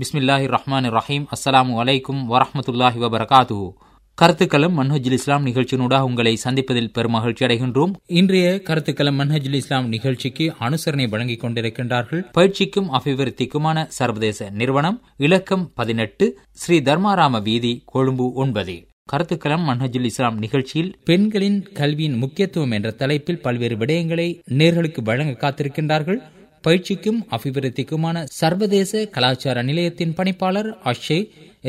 பிஸ்மில்லாஹி ரஹ்மான் ரஹீம் அஸ்லாம் அலைக்கும் வரமத்துல்லாஹி வபரகாத்து கருத்துக்களம் மன்ஹஜுல் இஸ்லாம் நிகழ்ச்சியினூடாக உங்களை சந்திப்பதில் பெருமகிழ்ச்சி அடைகின்றோம். இன்றைய கருத்துக்களம் மன்ஹஜுல் இஸ்லாம் நிகழ்ச்சிக்கு அனுசரணை வழங்கிக் கொண்டிருக்கின்றார்கள் பயிற்சிக்கும் அபிவிருத்திக்குமான சர்வதேச நிறுவனம் இலக்கம் பதினெட்டு ஸ்ரீ தர்மாராம வீதி கொழும்பு ஒன்பது. கருத்துக்களம் மன்ஹஜுல் இஸ்லாம் நிகழ்ச்சியில் பெண்களின் கல்வியின் முக்கியத்துவம் என்ற தலைப்பில் பல்வேறு விடயங்களை நேர்களுக்கு வழங்க காத்திருக்கின்றார்கள். பயிற்சிக்கும் அபிவிருத்திக்குமான சர்வதேச கலாச்சார நிலையத்தின் பணிப்பாளர் அஷே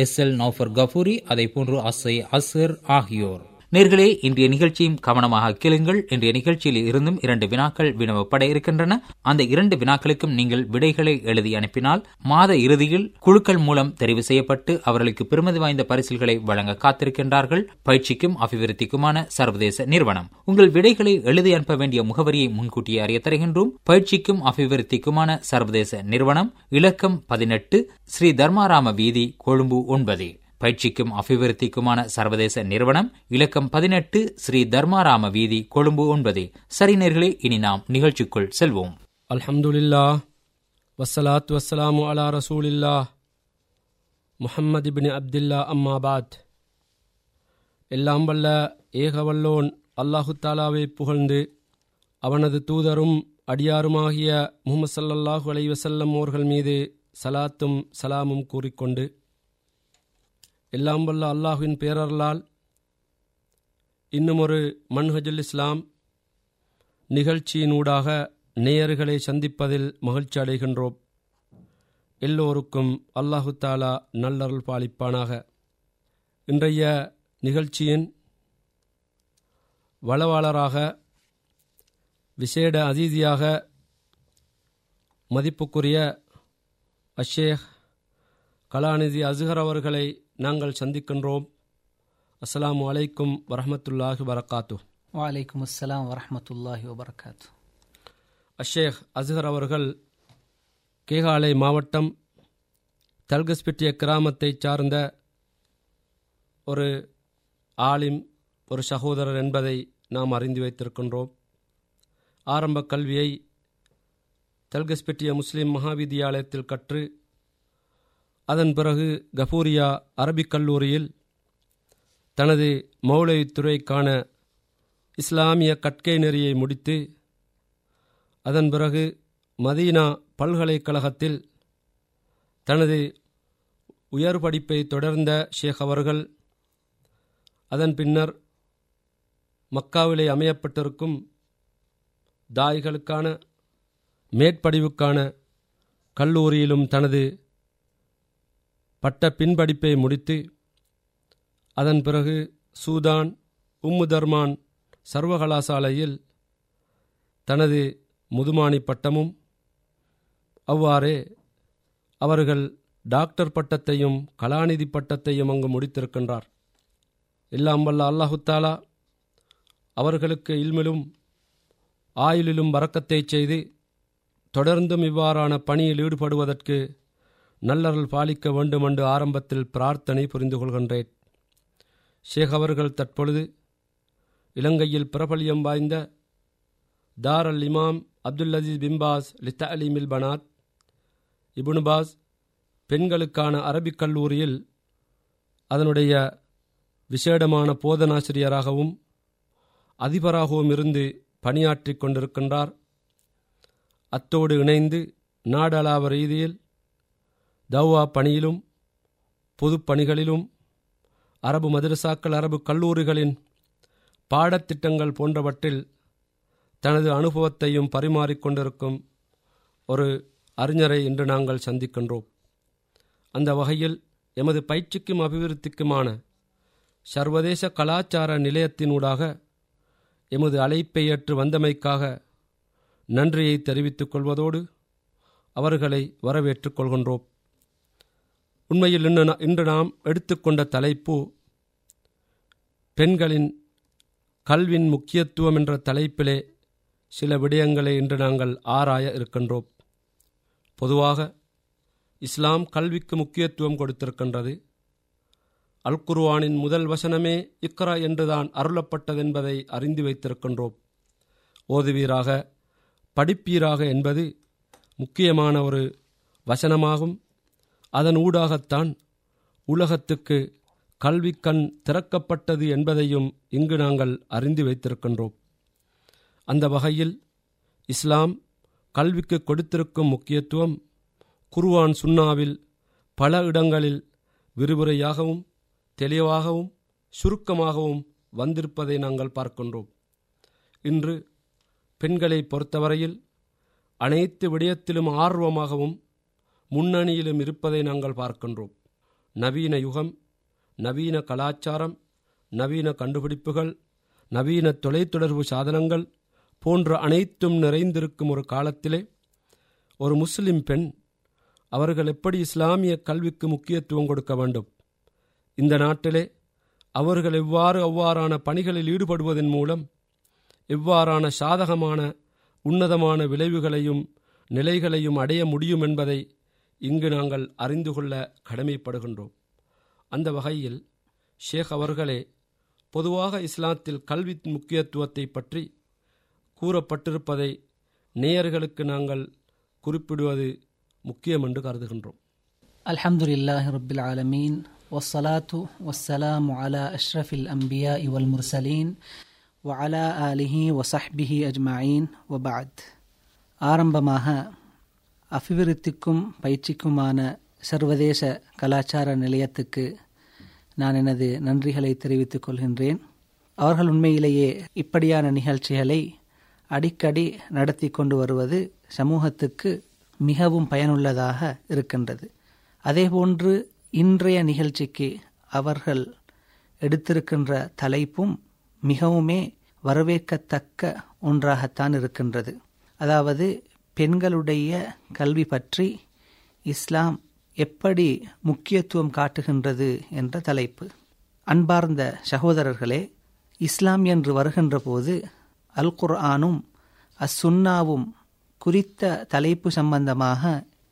எஸ் எல் நௌஃபர் கஃபூரி அதை போன்று அசை அசர் ஆகியோர். நேர்களே இன்றைய நிகழ்ச்சியும் கவனமாக கேளுங்கள். இன்றைய நிகழ்ச்சியில் இருந்தும் இரண்டு வினாக்கள் வினவப்பட இருக்கின்றன. அந்த இரண்டு வினாக்களுக்கும் நீங்கள் விடைகளை எழுதி அனுப்பினால் மாத இறுதியில் குழுக்கள் மூலம் தெரிவு செய்யப்பட்டு அவர்களுக்கு பெருமதி வாய்ந்த பரிசில்களை வழங்க காத்திருக்கின்றார்கள். பயிற்சிக்கும் அபிவிருத்திக்குமான சர்வதேச நிறுவனம். உங்கள் விடைகளை எழுதி அனுப்ப வேண்டிய முகவரியை முன்கூட்டியே அறிய தருகின்றோம். பயிற்சிக்கும் அபிவிருத்திக்குமான சர்வதேச நிறுவனம் இலக்கம் பதினெட்டு ஸ்ரீ தர்மாராம வீதி கொழும்பு ஒன்பது. பயிற்சிக்கும் அபிவிருத்திக்குமான சர்வதேச நிறுவனம் இலக்கம் பதினெட்டு ஸ்ரீ தர்மாராம வீதி கொழும்பு ஒன்பது. சரி நேர்களே இனி நாம் நிகழ்ச்சிக்குள் செல்வோம். அல்ஹம்துலில்லா வசலாத் வசலாமு அலா ரசூலில்லா முஹம்மது பின் அப்துல்லா அம்மாபாத் எல்லாம் வல்ல ஏகவல்லோன் அல்லாஹு தாலாவை புகழ்ந்து அவனது தூதரும் அடியாருமாகிய முகமது சல்லல்லாஹு அலைவசல்லம் அவர்கள் மீது சலாத்தும் சலாமும் கூறிக்கொண்டு எல்லாம் வல்ல அல்லாஹுவின் பேரர்களால் இன்னும் ஒரு மன்ஹஜுல் இஸ்லாம் நிகழ்ச்சியினூடாக நேயர்களை சந்திப்பதில் மகிழ்ச்சி அடைகின்றோம். எல்லோருக்கும் அல்லாஹு தாலா நல்லருள் பாலிப்பானாக. இன்றைய நிகழ்ச்சியின் வளவாளராக விசேட அதிதியாக மதிப்புக்குரிய அஷேக் கலாநிதி அசுகர் அவர்களை நாங்கள் சந்திக்கின்றோம். அஸ்ஸலாமு அலைக்கும் வரஹமத்துல்லாஹி வரகாத்து வலைக்கும் அஸ்ஸலாம் வரஹமத்துல்லாஹி வபரகாத்து அஷேக் அசுகர் அவர்கள் கேகாலை மாவட்டம் தல்கஸ்பிட்டிய கிராமத்தைச் சார்ந்த ஒரு ஆலிம் ஒரு சகோதரர் என்பதை நாம் அறிந்து வைத்திருக்கின்றோம். ஆரம்ப கல்வியை தல்கஸ்பெட்டிய முஸ்லிம் மகாவித்தியாலயத்தில் கற்று அதன் பிறகு கஃபூரியா அரபிக் கல்லூரியில் தனது மௌலைத்துறைக்கான இஸ்லாமிய கற்கை நெறியை முடித்து அதன் பிறகு மதீனா பல்கலைக்கழகத்தில் தனது உயர் படிப்பை தொடர்ந்த ஷேக் அவர்கள் அதன் பின்னர் மக்காவிலே அமையப்பட்டிருக்கும் தாய்களுக்கான மேற்படிவுக்கான கல்லூரியிலும் தனது பட்ட பின்படிப்பை முடித்து அதன் பிறகு சூதான் உம்மு தர்மான் சர்வகலாசாலையில் தனது முதுமானி பட்டமும் அவ்வாறே அவர்கள் டாக்டர் பட்டத்தையும் கலாநிதி பட்டத்தையும் அங்கு முடித்திருக்கின்றார். எல்லாம் வல்ல அல்லாஹுத்தாலா அவர்களுக்கு இல்மிலும் ஆயுளிலும் வரக்கத்தை செய்து தொடர்ந்தும் இவ்வாறான பணியில் ஈடுபடுவதற்கு நல்லருள் பாலிக்க வேண்டுமென்று ஆரம்பத்தில் பிரார்த்தனை புரிந்து கொள்கின்றேன். ஷேக் அவர்கள் தற்பொழுது இலங்கையில் பிரபலியம் வாய்ந்த தார் அல் இமாம் அப்துல் அசீஸ் பிம்பாஸ் லித்த அலிமில் பனாத் இபுனுபாஸ் பெண்களுக்கான அரபிக் கல்லூரியில் அதனுடைய விசேடமான போதனாசிரியராகவும் அதிபராகவும் இருந்து பணியாற்றி கொண்டிருக்கின்றார். அத்தோடு இணைந்து நாடளாவ ரீதியில் தௌவா பணியிலும் பொதுப் பணிகளிலும் அரபு மதரசாக்கள் அரபு கல்லூரிகளின் பாடத்திட்டங்கள் போன்றவற்றில் தனது அனுபவத்தையும் பரிமாறிக்கொண்டிருக்கும் ஒரு அறிஞரை இன்று நாங்கள் சந்திக்கின்றோம். அந்த வகையில் எமது பயிற்சிக்கும் அபிவிருத்திக்குமான சர்வதேச கலாச்சார நிலையத்தினூடாக எமது அழைப்பை ஏற்று வந்தமைக்காக நன்றியை தெரிவித்துக் கொள்வதோடு அவர்களை வரவேற்றுக் கொள்கின்றோம். உண்மையில் இன்று இன்று நாம் எடுத்துக்கொண்ட தலைப்பு பெண்களின் கல்வின் முக்கியத்துவம் என்ற தலைப்பிலே சில விடயங்களை இன்று நாங்கள் ஆராய இருக்கின்றோம். பொதுவாக இஸ்லாம் கல்விக்கு முக்கியத்துவம் கொடுத்திருக்கின்றது. அல்குர்வானின் முதல் வசனமே இக்ரா என்றுதான் அருளப்பட்டதென்பதை அறிந்து வைத்திருக்கின்றோம். ஓதுவீராக படிப்பீராக என்பது முக்கியமான ஒரு வசனமாகும். அதன் ஊடாகத்தான் உலகத்துக்கு கல்வி கண் திறக்கப்பட்டது என்பதையும் இங்கு நாங்கள் அறிந்து வைத்திருக்கின்றோம். அந்த வகையில் இஸ்லாம் கல்விக்கு கொடுத்திருக்கும் முக்கியத்துவம் குருவான் சுன்னாவில் பல இடங்களில் விரிவுரையாகவும் தெளிவாகவும் சுருக்கமாகவும் வந்திருப்பதை நாங்கள் பார்க்கின்றோம். இன்று பெண்களை பொறுத்தவரையில் அனைத்து விடயத்திலும் ஆர்வமாகவும் முன்னணியிலும் இருப்பதை நாங்கள் பார்க்கின்றோம். நவீன யுகம் நவீன கலாச்சாரம் நவீன கண்டுபிடிப்புகள் நவீன தொலைத்தொடர்பு சாதனங்கள் போன்ற அனைத்தும் நிறைந்திருக்கும் ஒரு காலத்திலே ஒரு முஸ்லிம் பெண் அவர்கள் எப்படி இஸ்லாமிய கல்விக்கு முக்கியத்துவம் கொடுக்க வேண்டும்? இந்த நாட்டிலே அவர்கள் எவ்வாறு அவ்வாறான பணிகளில் ஈடுபடுவதன் மூலம் எவ்வாறான சாதகமான உன்னதமான விளைவுகளையும் நிலைகளையும் அடைய முடியும் என்பதை இங்கு நாங்கள் அறிந்து கொள்ள கடமைப்படுகின்றோம். அந்த வகையில் ஷேக் அவர்களே பொதுவாக இஸ்லாத்தில் கல்வி முக்கியத்துவத்தை பற்றி கூறப்பட்டிருப்பதை நேயர்களுக்கு நாங்கள் குறிப்பிடுவது முக்கியம் என்று கருதுகின்றோம். அல்ஹம்துலில்லாஹி ரபில் ஆலமீன். வசலாத்து வசலாம் அலா அஷ்ரஃபில் அம்பியா இவல் முர்சலீன். வ அலா அலிஹி வசஹ்பிஹி அஜ்மாயின். வபாத் ஆரம்பமாக அபிவிருத்திக்கும் பயிற்சிக்குமான சர்வதேச கலாச்சார நிலையத்துக்கு நான் எனது நன்றிகளை தெரிவித்துக் கொள்கின்றேன். அவர்கள் உண்மையிலேயே இப்படியான நிகழ்ச்சிகளை அடிக்கடி நடத்தி கொண்டு வருவது சமூகத்துக்கு மிகவும் பயனுள்ளதாக இருக்கின்றது. அதேபோன்று இன்றைய நிகழ்ச்சிக்கு அவர்கள் எடுத்திருக்கின்ற தலைப்பும் மிகவுமே வரவேற்கத்தக்க ஒன்றாகத்தான் இருக்கின்றது. அதாவது பெண்களுடைய கல்வி பற்றி இஸ்லாம் எப்படி முக்கியத்துவம் காட்டுகின்றது என்ற தலைப்பு. அன்பார்ந்த சகோதரர்களே இஸ்லாம் என்று வருகின்ற போது அல் குர்ஆனும் அசுன்னாவும் குறித்த தலைப்பு சம்பந்தமாக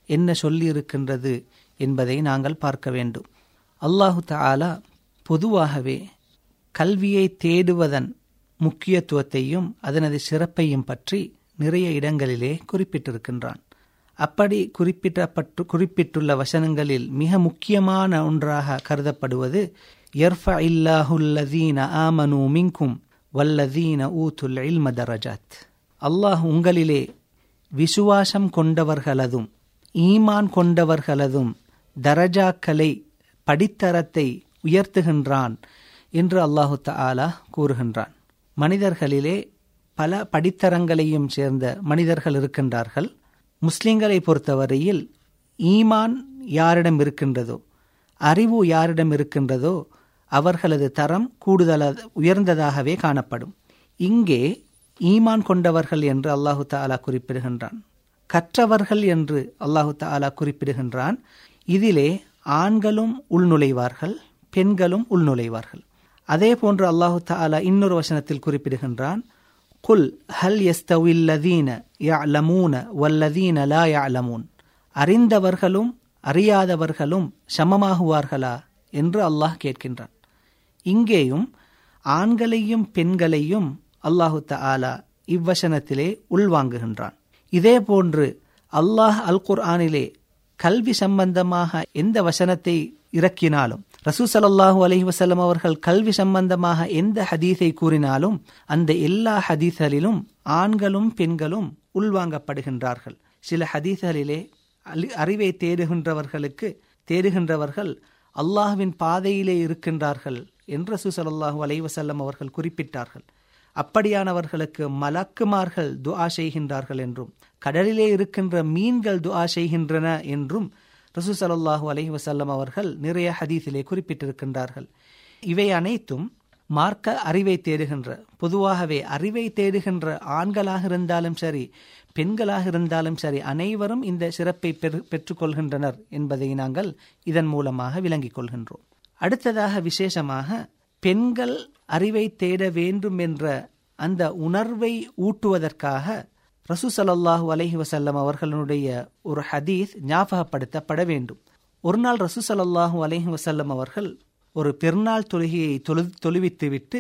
என்ன சொல்லியிருக்கின்றது என்பதை நாங்கள் பார்க்க வேண்டும். அல்லாஹு தாலா பொதுவாகவே கல்வியை தேடுவதன் முக்கியத்துவத்தையும் அதனது சிறப்பையும் பற்றி நிறைய இடங்களிலே குறிப்பிட்டிருக்கின்றான். அப்படி குறிப்பிட்டப்பட்டு குறிப்பிட்டுள்ள வசனங்களில் மிக முக்கியமான ஒன்றாக கருதப்படுவது எர்ஃப இல்லாஹுல்லதீன ஆமனு மின்கும் வல்லதீன ஊத்துல் இல்ம தரஜாத். அல்லாஹ் உங்களிலே விசுவாசம் கொண்டவர்களதும் ஈமான் கொண்டவர்களதும் தரஜாக்களை படித்தரத்தை உயர்த்துகின்றான் என்று அல்லாஹு தஆலா கூறுகின்றான். மனிதர்களிலே பல படித்தரங்களையும் சேர்ந்த மனிதர்கள் இருக்கின்றார்கள். முஸ்லிம்களை பொறுத்தவரையில் ஈமான் யாரிடம் இருக்கின்றதோ அறிவு யாரிடம் இருக்கின்றதோ அவர்களது தரம் கூடுதல உயர்ந்ததாகவே காணப்படும். இங்கே ஈமான் கொண்டவர்கள் என்று அல்லாஹு தாலா குறிப்பிடுகின்றான். கற்றவர்கள் என்று அல்லாஹு தாலா குறிப்பிடுகின்றான். இதிலே ஆண்களும் உள்நுழைவார்கள் பெண்களும் உள்நுழைவார்கள். அதே போன்று அல்லாஹு தாலா இன்னொரு வசனத்தில் குறிப்பிடுகின்றான். குல் ஹல் எஸ்தவில்லதீன யலமூன வல்லதீன லா யலமூன் அறிந்தவர்களும் அறியாதவர்களும் சமமாகுவார்களா என்று அல்லாஹ் கேட்கின்றான். இங்கேயும் ஆண்களையும் பெண்களையும் அல்லாஹு தஆலா இவ்வசனத்திலே உள்வாங்குகின்றான். இதே போன்று அல்லாஹ் அல் குர்ஆனிலே கல்வி சம்பந்தமாக எந்த வசனத்தை இறக்கினாலும் ரசூ சல்லாஹூ அலஹி வசல்லம் அவர்கள் கல்வி சம்பந்தமாக எந்த ஹதீஸை கூறினாலும் அந்த எல்லா ஹதீஸ்களிலும் ஆண்களும் பெண்களும் உள்வாங்கப்படுகின்றார்கள். சில ஹதீஸ்களிலே அறிவை தேடுகின்றவர்களுக்கு தேடுகின்றவர்கள் அல்லாஹுவின் பாதையிலே இருக்கின்றார்கள் என்று ரசூ சல்லாஹூ அலஹி வசல்லம் அவர்கள் குறிப்பிட்டார்கள். அப்படியானவர்களுக்கு மலக்குமார்கள் துஆ செய்கின்றார்கள் என்றும் கடலிலே இருக்கின்ற மீன்கள் துஆ செய்கின்றன என்றும் ரசூ சல்லாஹூ அலஹி வசல்லம் அவர்கள் நிறைய ஹதீஸிலே குறிப்பிட்டிருக்கின்றார்கள். இவை அனைத்தும் மார்க்க அறிவை தேடுகின்ற பொதுவாகவே அறிவை தேடுகின்ற ஆண்களாக இருந்தாலும் சரி பெண்களாக இருந்தாலும் சரி அனைவரும் இந்த சிறப்பை பெரு பெற்றுக்கொள்கின்றனர் என்பதை நாங்கள் இதன் மூலமாக விளங்கிக் கொள்கின்றோம். அடுத்ததாக விசேஷமாக பெண்கள் அறிவை தேட வேண்டும் என்ற அந்த உணர்வை ஊட்டுவதற்காக ரசூ சல்லாஹூ அலஹி வசல்லம் அவர்களுடைய ஒரு ஹதீஸ் ஞாபகப்படுத்தப்பட வேண்டும். ஒரு நாள் ரசூ சல்லாஹூ அலஹி வசல்லம் அவர்கள் ஒரு பெருநாள் தொழுகையை தொழு தொழுவித்துவிட்டு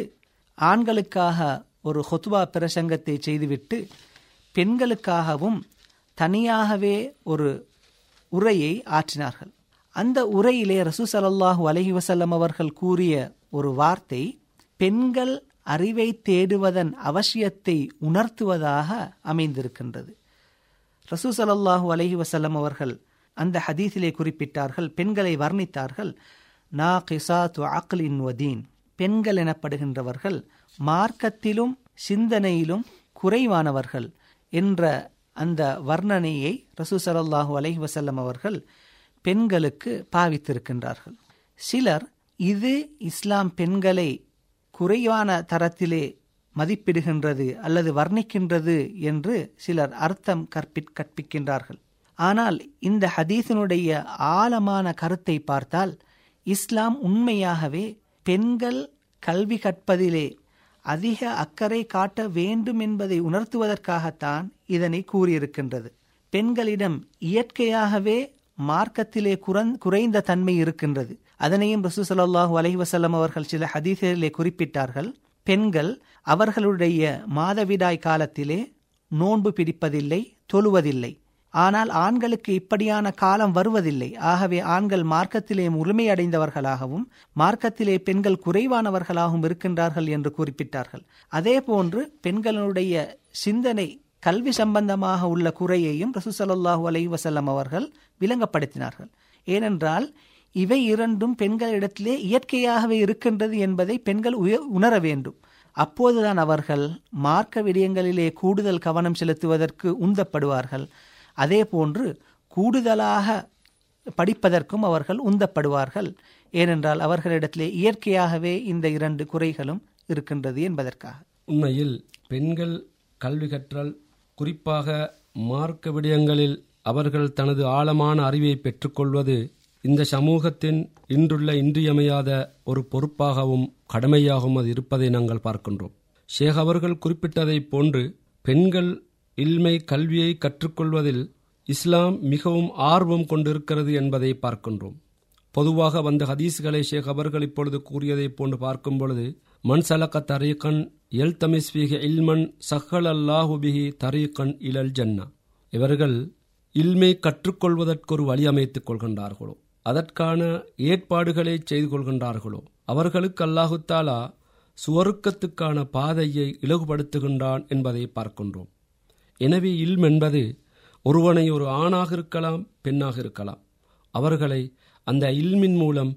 ஆண்களுக்காக ஒரு ஹொத்துவா பிரசங்கத்தை செய்துவிட்டு பெண்களுக்காகவும் தனியாகவே ஒரு உரையை ஆற்றினார்கள். அந்த உரையிலே ரசூ சலல்லாஹு அலஹி வசல்லம் அவர்கள் கூறிய ஒரு வார்த்தை பெண்கள் அறிவை தேடுவதன் அவசியத்தை உணர்த்துவதாக அமைந்திருக்கின்றது. ரசூ சலல்லாஹூ அலஹி வசல்லம் அவர்கள் அந்த ஹதீஸிலே குறிப்பிட்டார்கள் பெண்களை வர்ணித்தார்கள் நா கிசாத்து அக்லின் வதீன் பெண்கள் எனப்படுகின்றவர்கள் மார்க்கத்திலும் சிந்தனையிலும் குறைவானவர்கள் என்ற அந்த வர்ணனையை ரசூ சலல்லாஹூ அலஹி வசல்லம் அவர்கள் பெண்களுக்கு பாவித்திருக்கின்றார்கள். சிலர் இது இஸ்லாம் பெண்களை குறைவான தரத்திலே மதிப்பிடுகின்றது அல்லது வர்ணிக்கின்றது என்று சிலர் அர்த்தம் கற்பி கற்பிக்கின்றார்கள். ஆனால் இந்த ஹதீஸினுடைய ஆழமான கருத்தை பார்த்தால் இஸ்லாம் உண்மையாகவே பெண்கள் கல்வி கற்பதிலே அதிக அக்கறை காட்ட வேண்டும் என்பதை உணர்த்துவதற்காகத்தான் இதனை கூறியிருக்கின்றது. பெண்களிடம் இயற்கையாகவே மார்க்கத்திலே குறந் குறைந்த தன்மை இருக்கின்றது. அதனையும் ரசூ சல்லாஹூ அலஹி வசல்லம் அவர்கள் சில ஹதீசரிலே குறிப்பிட்டார்கள் பெண்கள் அவர்களுடைய மாதவிடாய் காலத்திலே நோன்பு பிடிப்பதில்லை தொழுவதில்லை. ஆனால் ஆண்களுக்கு இப்படியான காலம் வருவதில்லை. ஆகவே ஆண்கள் மார்க்கத்திலே முழுமையடைந்தவர்களாகவும் மார்க்கத்திலே பெண்கள் குறைவானவர்களாகவும் இருக்கின்றார்கள் என்று குறிப்பிட்டார்கள். அதே போன்று பெண்களுடைய சிந்தனை கல்வி சம்பந்தமாக உள்ள குறையையும் ரசூசல்லாஹூ அலை வசல்லம் அவர்கள் விளங்கப்படுத்தினார்கள். ஏனென்றால் இவை இரண்டும் பெண்களிடத்திலே இயற்கையாகவே இருக்கின்றது என்பதை பெண்கள் உணர வேண்டும். அப்போதுதான் அவர்கள் மார்க்க விடயங்களிலே கூடுதல் கவனம் செலுத்துவதற்கு உந்தப்படுவார்கள். அதே போன்று கூடுதலாக படிப்பதற்கும் அவர்கள் உந்தப்படுவார்கள். ஏனென்றால் அவர்களிடத்திலே இயற்கையாகவே இந்த இரண்டு குறைகளும் இருக்கின்றது என்பதற்காக. உண்மையில் பெண்கள் கல்வி கற்றல் குறிப்பாக மார்க்க விடயங்களில் அவர்கள் தனது ஆழமான அறிவை பெற்றுக்கொள்வது இந்த சமூகத்தின் இன்றுள்ள இன்றியமையாத ஒரு பொறுப்பாகவும் கடமையாகவும் அது இருப்பதை நாங்கள் பார்க்கின்றோம். ஷேக் அவர்கள் குறிப்பிட்டதைப் போன்று பெண்கள் இல்மை கல்வியை கற்றுக்கொள்வதில் இஸ்லாம் மிகவும் ஆர்வம் கொண்டிருக்கிறது என்பதை பார்க்கின்றோம். பொதுவாக வந்த ஹதீஸ்களை ஷேக் அவர்கள் இப்பொழுது கூறியதைப் போன்று பார்க்கும் பொழுது மண் சலக்க தரீக்கன் எல் தமிஸ்வீக இல்மன் சஹல் அல்லாஹுபிஹி தரீக்கன் இலல் ஜன்னா. இவர்கள் இல்மை கற்றுக்கொள்வதற்கு ஒரு வழி அமைத்துக் கொள்கின்றார்களோ? அதற்கான ஏற்பாடுகளை செய்து கொள்கின்றார்களோ அவர்களுக்கு அல்லாஹுத்தாலா சுவருக்கத்துக்கான பாதையை இலகுபடுத்துகின்றான் என்பதை பார்க்கின்றோம். எனவே இல்ம் என்பது ஒருவனை ஒரு ஆணாக இருக்கலாம் பெண்ணாக இருக்கலாம். அவர்களை அந்த இல்மின் மூலம்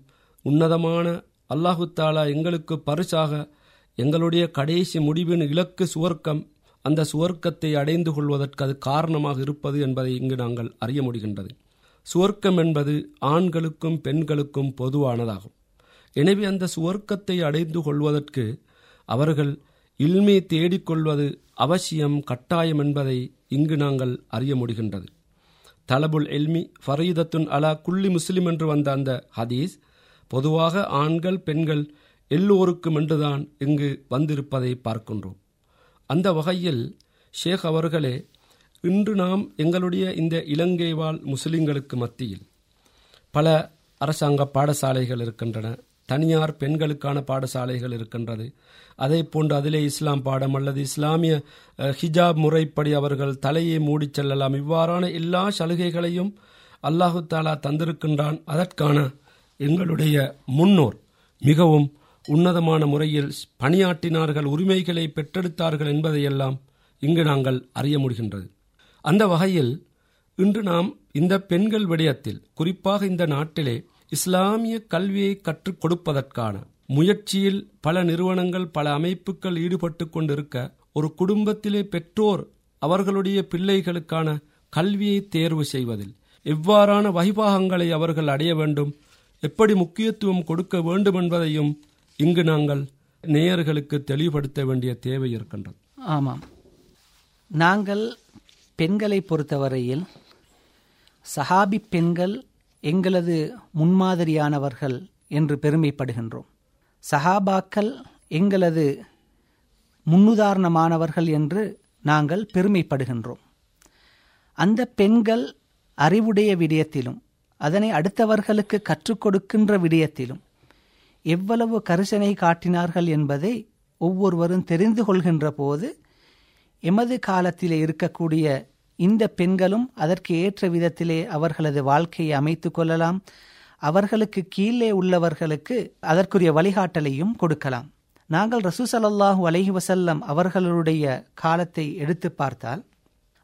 உன்னதமான அல்லாஹு தாலா எங்களுக்கு பரிசாக எங்களுடைய கடைசி முடிவின் இலக்கு சுவர்க்கம் அந்த சுவர்க்கத்தை அடைந்து கொள்வதற்கு அது காரணமாக இருப்பது என்பதை இங்கு நாங்கள் அறிய முடிகின்றது. சுவர்க்கம் என்பது ஆண்களுக்கும் பெண்களுக்கும் பொதுவானதாகும். எனவே அந்த சுவர்க்கத்தை அடைந்து கொள்வதற்கு அவர்கள் இல்மை தேடிக்கொள்வது அவசியம் கட்டாயம் என்பதை இங்கு நாங்கள் அறிய முடிகின்றது. தலபுல் எல்மி ஃபரீதத்துன் அலா குள்ளி முஸ்லிம் என்று வந்த அந்த ஹதீஸ் பொதுவாக ஆண்கள் பெண்கள் எல்லோருக்கும் என்றுதான் இங்கு வந்திருப்பதை பார்க்கின்றோம். அந்த வகையில் ஷேக் அவர்களே இன்று நாம் எங்களுடைய இந்த இலங்கை வாழ் முஸ்லிம்களுக்கு மத்தியில் பல அரசாங்க பாடசாலைகள் இருக்கின்றன. தனியார் பெண்களுக்கான பாடசாலைகள் இருக்கின்றது. அதே போன்று அதிலே இஸ்லாம் பாடம் அல்லது இஸ்லாமிய ஹிஜாப் முறைப்படி அவர்கள் தலையை மூடிச் செல்லலாம். இவ்வாறான எல்லா சலுகைகளையும் அல்லாஹு தாலா தந்திருக்கின்றான். அதற்கான எங்களுடைய முன்னோர் மிகவும் உன்னதமான முறையில் பணியாற்றினார்கள் உரிமைகளை பெற்றெடுத்தார்கள் என்பதையெல்லாம் இங்கு நாங்கள் அறிய முடிகின்றது. அந்த வகையில் இன்று நாம் இந்த பெண்கள் விடயத்தில் குறிப்பாக இந்த நாட்டிலே இஸ்லாமிய கல்வியை கற்றுக் கொடுப்பதற்கான முயற்சியில் பல நிறுவனங்கள் பல அமைப்புகள் ஈடுபட்டு கொண்டிருக்க ஒரு குடும்பத்திலே பெற்றோர் அவர்களுடைய பிள்ளைகளுக்கான கல்வியை தேர்வு செய்வதில் எவ்வாறான வகிபாகங்களை அவர்கள் அடைய வேண்டும் எப்படி முக்கியத்துவம் கொடுக்க வேண்டும் என்பதையும் இங்கு நாங்கள் நேயர்களுக்கு தெளிவுபடுத்த வேண்டிய தேவை இருக்கின்றது. ஆமாம். நாங்கள் பெண்களை பொறுத்தவரையில் சஹாபி பெண்கள் எங்களது முன்மாதிரியானவர்கள் என்று பெருமைப்படுகின்றோம். சஹாபாக்கள் எங்களது முன்னுதாரணமானவர்கள் என்று நாங்கள் பெருமைப்படுகின்றோம். அந்த பெண்கள் அறிவுடைய விடயத்திலும் அதனை அடுத்தவர்களுக்கு கற்றுக் கொடுக்கின்ற விடயத்திலும் எவ்வளவு கரிசனை காட்டினார்கள் என்பதை ஒவ்வொருவரும் தெரிந்து கொள்கின்ற போது எமது காலத்திலே இருக்கக்கூடிய இந்த பெண்களும் அதற்கு ஏற்ற விதத்திலே அவர்களது வாழ்க்கையை அமைத்து கொள்ளலாம். அவர்களுக்கு கீழே உள்ளவர்களுக்கு அதற்குரிய வழிகாட்டலையும் கொடுக்கலாம். நாங்கள் ரசூ ஸல்லல்லாஹு அலைஹி அவர்களுடைய காலத்தை எடுத்து பார்த்தால்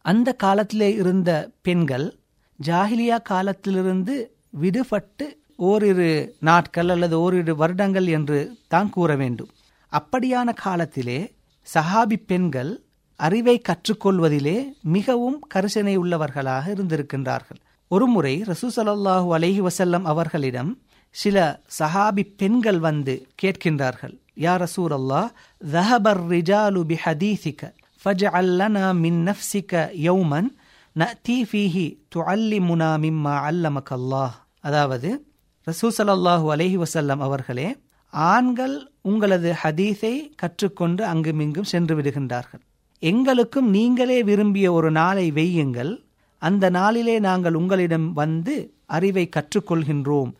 அந்த காலத்திலே இருந்த பெண்கள் ஜாஹிலியா காலத்திலிருந்து விடுபட்டு ஓரிரு நாட்கள் அல்லது ஓரிரு வருடங்கள் என்று தான் கூற வேண்டும். அப்படியான காலத்திலே சஹாபி பெண்கள் அறிவை கற்றுக்கொள்வதிலே மிகவும் கரிசனை உள்ளவர்களாக இருந்திருக்கின்றார்கள் ஒருமுறை ரசூசலாஹூ அலஹி வசல்லம் அவர்களிடம் சில சஹாபி பெண்கள் வந்து கேட்கின்றார்கள் யா ரசூர் அல்லாஹ் தஹபர் ரிஜாலு பி ஹதீசிக ஃபஜ் அல்லனா மின் நஃப்சிக யௌமன் ந நத்தி ஃபீஹி துஅல்லி முனா மிம்மா அல்லமக்கல்லாஹ் அதாவது ரசூசலாஹூ அலஹி வசல்லம் அவர்களே ஆண்கள் உங்களது ஹதீஸை கற்றுக்கொண்டு அங்குமிங்கும் சென்று விடுகின்றார்கள். எங்களுக்கும் நீங்களே விரும்பிய ஒரு நாளை வெய்யுங்கள். அந்த நாளிலே நாங்கள் உங்களிடம் வந்து அறிவை கற்றுக்கொள்கின்றோம்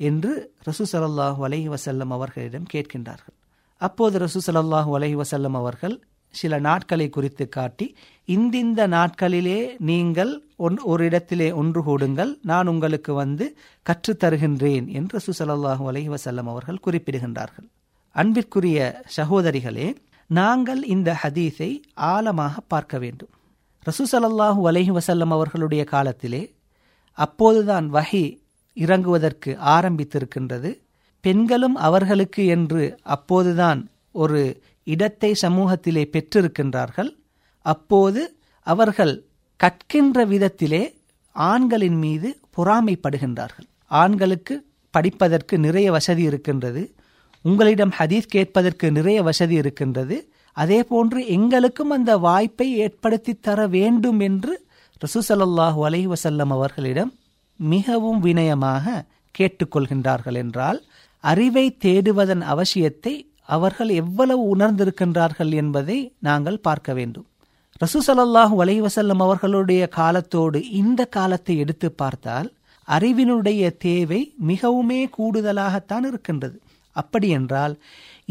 என்று ரசூ சலல்லாஹு அலஹி வசல்லம் அவர்களிடம் கேட்கின்றார்கள். அப்போது ரசூ சலல்லாஹு அலஹி வசல்லம் அவர்கள் சில நாட்களை குறித்து காட்டி இந்திந்த நாட்களிலே நீங்கள் ஒன் ஒரு இடத்திலே ஒன்று கூடுங்கள் நான் உங்களுக்கு வந்து கற்றுத் தருகின்றேன் என்று ரசூ ஸல்லல்லாஹு அலைஹி அவர்கள் குறிப்பிடுகின்றார்கள். அன்பிற்குரிய சகோதரிகளே நாங்கள் இந்த ஹதீஸை ஆழமாக பார்க்க வேண்டும். ரசூசலல்லாஹு அலஹி வசல்லம் அவர்களுடைய காலத்திலே அப்போதுதான் வகை இறங்குவதற்கு ஆரம்பித்திருக்கின்றது. பெண்களும் அவர்களுக்கு என்று அப்போதுதான் ஒரு இடத்தை சமூகத்திலே பெற்றிருக்கின்றார்கள். அப்போது அவர்கள் கற்கின்ற விதத்திலே ஆண்களின் மீது பொறாமைப்படுகின்றார்கள். ஆண்களுக்கு படிப்பதற்கு நிறைய வசதி இருக்கின்றது. உங்களிடம் ஹதீஸ் கேட்பதற்கு நிறைய வசதி இருக்கின்றது. அதே போன்று எங்களுக்கும் அந்த வாய்ப்பை ஏற்படுத்தி தர வேண்டும் என்று ரசூசல்லாஹு அலஹி வசல்லம் அவர்களிடம் மிகவும் வினயமாக கேட்டுக்கொள்கின்றார்கள் என்றால் அறிவை தேடுவதன் அவசியத்தை அவர்கள் எவ்வளவு உணர்ந்திருக்கின்றார்கள் என்பதை நாங்கள் பார்க்க வேண்டும். ரசூசல்லாஹு அலஹி வசல்லம் அவர்களுடைய காலத்தோடு இந்த காலத்தை எடுத்து பார்த்தால் அறிவினுடைய தேவை மிகவுமே கூடுதலாகத்தான் இருக்கின்றது. அப்படியென்றால்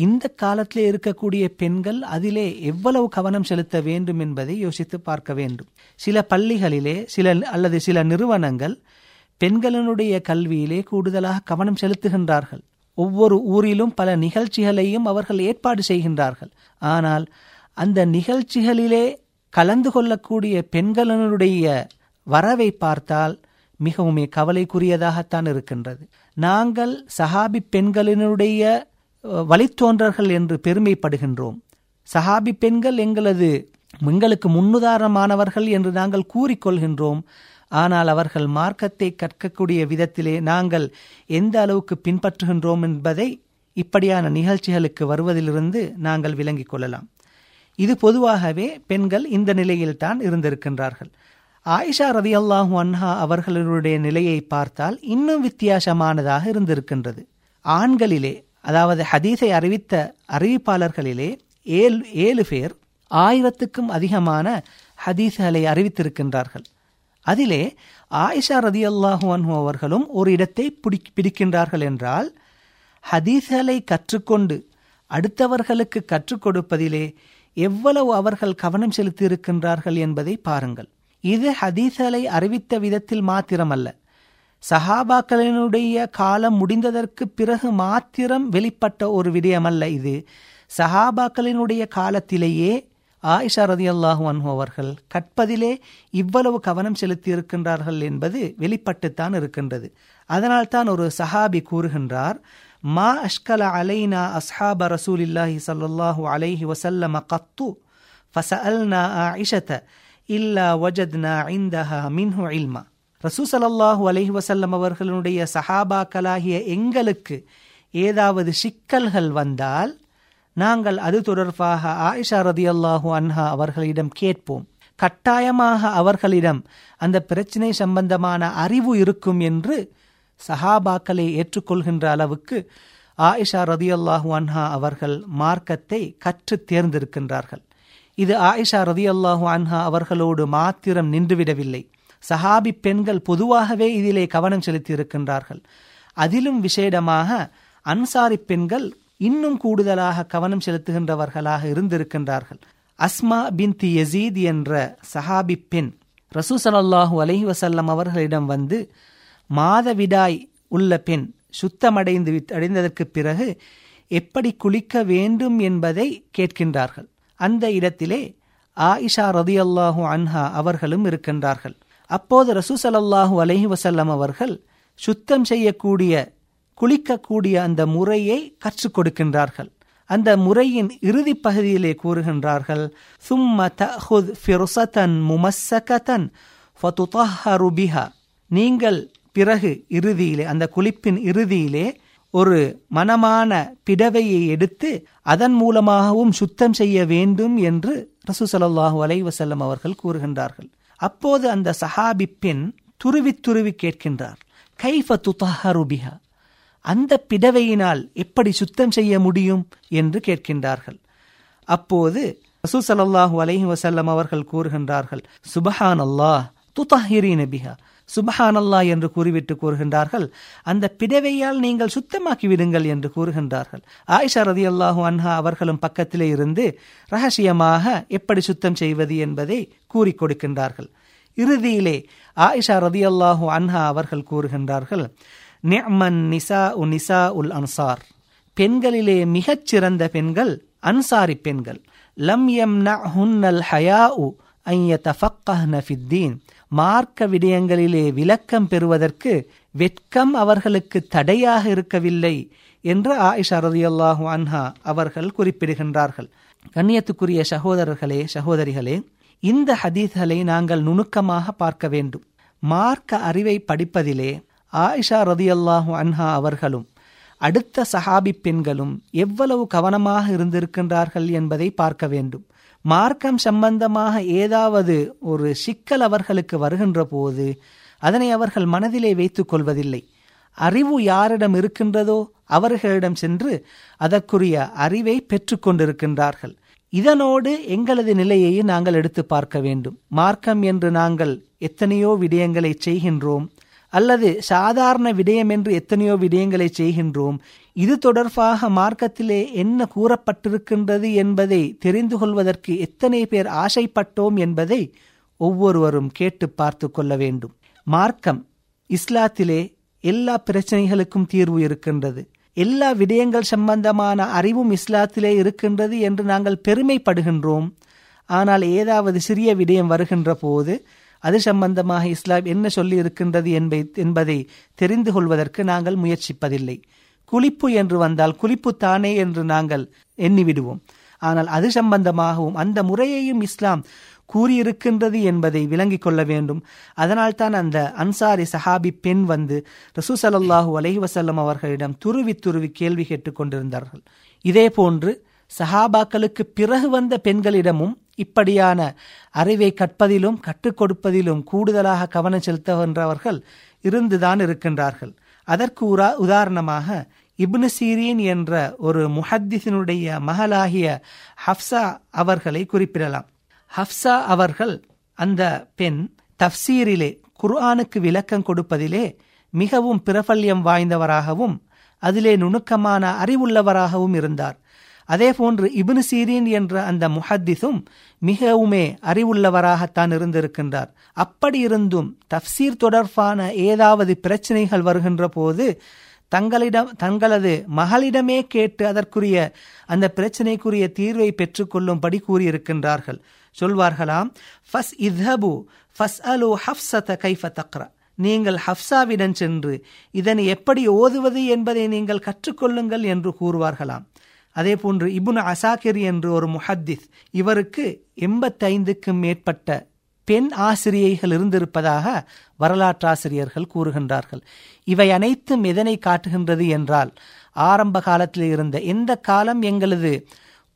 இந்த காலத்திலே இருக்கக்கூடிய பெண்கள் அதிலே எவ்வளவு கவனம் செலுத்த வேண்டும் என்பதை யோசித்து பார்க்க வேண்டும். சில பள்ளிகளிலே சில அல்லது சில நிறுவனங்கள் பெண்களினுடைய கல்வியிலே கூடுதலாக கவனம் செலுத்துகின்றார்கள். ஒவ்வொரு ஊரிலும் பல நிகழ்ச்சிகளையும் அவர்கள் ஏற்பாடு செய்கின்றார்கள். ஆனால் அந்த நிகழ்ச்சிகளிலே கலந்து கொள்ளக்கூடிய பெண்களினுடைய வரவை பார்த்தால் மிகவுமே கவலைக்குரியதாகத்தான் இருக்கின்றது. நாங்கள் சஹாபி பெண்களினுடைய வழித்தோன்றர்கள் என்று பெருமைப்படுகின்றோம். சஹாபி பெண்கள் எங்களது எங்களுக்கு முன்னுதாரணமானவர்கள் என்று நாங்கள் கூறிக்கொள்கின்றோம். ஆனால் அவர்கள் மார்க்கத்தை கற்கக்கூடிய விதத்திலே நாங்கள் எந்த அளவுக்கு பின்பற்றுகின்றோம் என்பதை இப்படியான நிகழ்ச்சிகளுக்கு வருவதிலிருந்து நாங்கள் விளங்கிக் கொள்ளலாம். இது பொதுவாகவே பெண்கள் இந்த நிலையில்தான் இருந்திருக்கின்றார்கள். ஆயிஷா ரதி அல்லாஹு அன்ஹா அவர்களுடைய நிலையை பார்த்தால் இன்னும் வித்தியாசமானதாக இருந்திருக்கின்றது. ஆண்களிலே அதாவது ஹதீஸை அறிவித்த அறிவிப்பாளர்களிலே ஏழு ஏழு பேர் ஆயிரத்துக்கும் அதிகமான ஹதீஸ்களை அறிவித்திருக்கின்றார்கள். அதிலே ஆயிஷா ரதி அல்லாஹு அன்ஹு அவர்களும் ஒரு இடத்தை பிடி பிடிக்கின்றார்கள் என்றால் ஹதீஸ்களை கற்றுக்கொண்டு அடுத்தவர்களுக்கு கற்றுக் கொடுப்பதிலே எவ்வளவு அவர்கள் கவனம் செலுத்தி இருக்கின்றார்கள் என்பதை பாருங்கள். இது ஹதீசலை அறிவித்த விதத்தில் மாத்திரமல்ல. சஹாபாக்களினுடைய காலம் முடிந்ததற்கு பிறகு மாத்திரம் வெளிப்பட்ட ஒரு விடயமல்ல இது. சஹாபாக்களினுடைய காலத்திலேயே ஆயிஷா ரதி அல்லாஹூ அன்ஹு அவர்கள் கற்பதிலே இவ்வளவு கவனம் செலுத்தி இருக்கின்றார்கள் என்பது வெளிப்பட்டுத்தான் இருக்கின்றது. அதனால்தான் ஒரு சஹாபி கூறுகின்றார் மா அஷ்கல அலைனா அஸ்ஹாப ரசூலில்லாஹி சல்லாஹூ அலைஹி வசல்லம கத்து ஃபசல்னா ஆயிஷத்தை இல்லா வஜத்னா இந்தஹா மின்ஹு இல்மா. ரசூசலல்லாஹு அலஹி வசல்லம் அவர்களுடைய சஹாபாக்களாகிய எங்களுக்கு ஏதாவது சிக்கல்கள் வந்தால் நாங்கள் அது தொடர்பாக ஆயிஷா ரதி அல்லாஹூ அன்ஹா அவர்களிடம் கேட்போம். கட்டாயமாக அவர்களிடம் அந்த பிரச்சினை சம்பந்தமான அறிவு இருக்கும் என்று சஹாபாக்களை ஏற்றுக்கொள்கின்ற அளவுக்கு ஆயிஷா ரதி அல்லாஹூ அன்ஹா அவர்கள் மார்க்கத்தை கற்று தேர்ந்திருக்கின்றார்கள். இது ஆயிஷா ரதி அன்ஹா அவர்களோடு மாத்திரம் நின்றுவிடவில்லை. சஹாபி பெண்கள் பொதுவாகவே இதிலே கவனம் செலுத்தி இருக்கின்றார்கள் அதிலும் விசேடமாக அன்சாரி பெண்கள் இன்னும் கூடுதலாக கவனம் செலுத்துகின்றவர்களாக இருந்திருக்கின்றார்கள். அஸ்மா பின் தி யசீத் என்ற சஹாபி பெண் ரசூ சலல்லாஹூ அலஹி வசல்லம் அவர்களிடம் வந்து மாதவிடாய் உள்ள பெண் சுத்தமடைந்து அடைந்ததற்கு பிறகு எப்படி குளிக்க வேண்டும் என்பதை கேட்கின்றார்கள். அந்த இடத்திலே ஆயிஷா ரதியல்லாஹு அன்ஹா அவர்களும் இருக்கின்றார்கள். அப்போது ரசூசலல்லாஹு அலஹி வசல்லம் அவர்கள் சுத்தம் செய்யக்கூடிய குளிக்கக்கூடிய அந்த முறையை கற்றுக் கொடுக்கின்றார்கள். அந்த முறையின் இறுதி பகுதியிலே கூறுகின்றார்கள் சும்ம தஹுத் ஃபிர்சதன் முமஸ்ஸகதன் ஃபதுதஹரு பிஹா. நீங்கள் பிறகு இறுதியிலே அந்த குளிப்பின் இறுதியிலே ஒரு மனமான பிடவையை எடுத்து அதன் மூலமாகவும் சுத்தம் செய்ய வேண்டும் என்று ரசூ ஸல்லல்லாஹு அலைவசல்லம் அவர்கள் கூறுகின்றார்கள். அப்போது அந்த சஹாபி பெண் துருவி துருவி கேட்கின்றார் கைஃப துதாஹருபிஹா அந்த பிடவையினால் எப்படி சுத்தம் செய்ய முடியும்? என்று கேட்கின்றார்கள். அப்போது ரசூல் ஸல்லல்லாஹு அலைஹி வசல்லம் அவர்கள் கூறுகின்றார்கள் சுபஹான் அல்லாஹ் துதாஹிரி நபிஹா சுபஹானல்லா அல்லாஹ் என்று கூறிவிட்டு கூறுகின்றார்கள். அந்த பிடவையால் நீங்கள் சுத்தமாக்கி விடுங்கள் என்று கூறுகின்றார்கள். ஆயிஷா ரதி அல்லாஹு அன்ஹா அவர்களும் பக்கத்திலே இருந்து ரகசியமாக எப்படி சுத்தம் செய்வது என்பதை கூறிக் கொடுக்கின்றார்கள். இறுதியிலே ஆயிஷா ரதி அல்லாஹு அன்ஹா அவர்கள் கூறுகின்றார்கள் நியமன் நிசா உ நிசா உல் அன்சார். பெண்களிலே மிகச்சிறந்த பெண்கள் அன்சாரி பெண்கள். லம் எம் ஹயா உ ஐய ஐயத்தஃபக்கஹ்ன ஃபித்தீன் மார்க்க விடயங்களிலே விளக்கம் பெறுவதற்கு வெட்கம் அவர்களுக்கு தடையாக இருக்கவில்லை என்று ஆயிஷா ரதியல்லாஹு அன்ஹா அவர்கள் குறிப்பிடுகின்றார்கள். கண்ணியத்துக்குரிய சகோதரர்களே சகோதரிகளே இந்த ஹதீஸ்களை நாங்கள் நுணுக்கமாக பார்க்க வேண்டும். மார்க்க அறிவை படிப்பதிலே ஆயிஷா ரதியல்லாஹு அன்ஹா அவர்களும் அடுத்த சஹாபி பெண்களும் எவ்வளவு கவனமாக இருந்திருக்கின்றார்கள் என்பதை பார்க்க வேண்டும். மார்க்கம் சம்பந்தமாக ஏதாவது ஒரு சிக்கல் அவர்களுக்கு வருகின்ற போது அதனை அவர்கள் மனதிலே வைத்துக் கொள்வதில்லை. அறிவு யாரிடம் இருக்கின்றதோ அவர்களிடம் சென்று அதற்குரிய அறிவை பெற்றுக்கொண்டிருக்கின்றார்கள் இதனோடு எங்களது நிலையை நாங்கள் எடுத்து பார்க்க வேண்டும். மார்க்கம் என்று நாங்கள் எத்தனையோ விடயங்களை செய்கின்றோம் அல்லது சாதாரண விடயம் என்று எத்தனையோ விடயங்களை செய்கின்றோம் இது தொடர்பாக மார்க்கத்திலே என்ன கூறப்பட்டிருக்கின்றது என்பதை தெரிந்து கொள்வதற்கு எத்தனை பேர் ஆசைப்பட்டோம் என்பதை ஒவ்வொருவரும் கேட்டு பார்த்து கொள்ள வேண்டும். மார்க்கம் இஸ்லாத்திலே எல்லா பிரச்சனைகளுக்கும் தீர்வு இருக்கின்றது. எல்லா விடயங்கள் சம்பந்தமான அறிவும் இஸ்லாத்திலே இருக்கின்றது என்று நாங்கள் பெருமைப்படுகின்றோம். ஆனால் ஏதாவது சிறிய விடயம் வருகின்ற போது அது சம்பந்தமாக இஸ்லாம் என்ன சொல்லி இருக்கின்றது என்பதை தெரிந்து கொள்வதற்கு நாங்கள் முயற்சிப்பதில்லை. குளிப்பு என்று வந்தால் குளிப்பு தானே என்று நாங்கள் எண்ணிவிடுவோம். ஆனால் அது சம்பந்தமாகவும் அந்த முறையையும் இஸ்லாம் கூறியிருக்கின்றது என்பதை விளங்கிக் கொள்ள வேண்டும். அதனால்தான் அந்த அன்சாரி சஹாபி பெண் வந்து ரசூ சலல்லாஹூ அலஹி வசல்லம் அவர்களிடம் துருவி துருவி கேள்வி கேட்டுக் கொண்டிருந்தார்கள். இதே போன்று சஹாபாக்களுக்கு பிறகு வந்த பெண்களிடமும் இப்படியான அறிவை கற்பதிலும் கற்றுக் கொடுப்பதிலும் கூடுதலாக கவனம் செலுத்துகின்றவர்கள் இருந்துதான் இருக்கின்றார்கள். அதற்கு உரா உதாரணமாக இப்னு சீரீன் என்ற ஒரு முஹத்திஸினுடைய மகளாகிய ஹப்சா அவர்களை குறிப்பிடலாம். ஹப்சா அவர்கள் அந்த பெண் தப்சீரிலே குர்ஆனுக்கு விளக்கம் கொடுப்பதிலே மிகவும் பிரபல்யம் வாய்ந்தவராகவும் அதிலே நுணுக்கமான அறிவுள்ளவராகவும் இருந்தார். அதே போன்று சீரீன் என்ற அந்த முஹத்திஸும் மிகவுமே அறிவுள்ளவராகத்தான் இருந்திருக்கின்றார். அப்படி இருந்தும் தப்சீர் தொடர்பான ஏதாவது பிரச்சனைகள் வருகின்ற போது தங்களிடம் தங்களது மகளிடமே கேட்டு அதற்குரிய அந்த பிரச்சனைக்குரிய தீர்வை பெற்றுக்கொள்ளும்படி கூறியிருக்கின்றார்கள். சொல்வார்களாம் ஃபஸ் இதபு ஃபஸ் அலு ஹஃப்சத கைஃப தக்ரா. நீங்கள் ஹப்சாவிடம் சென்று இதனை எப்படி ஓதுவது என்பதை நீங்கள் கற்றுக்கொள்ளுங்கள் என்று கூறுவார்களாம். அதே போன்று இபுன் அசாக்கிர் என்று ஒரு முஹத்திஸ் இவருக்கு எண்பத்தைந்துக்கும் மேற்பட்ட பெண் ஆசிரியைகள் இருந்திருப்பதாக வரலாற்றாசிரியர்கள் கூறுகின்றார்கள். இவை அனைத்தும் எதனை காட்டுகின்றது என்றால் ஆரம்ப காலத்தில் இருந்த எந்த காலம் எங்களது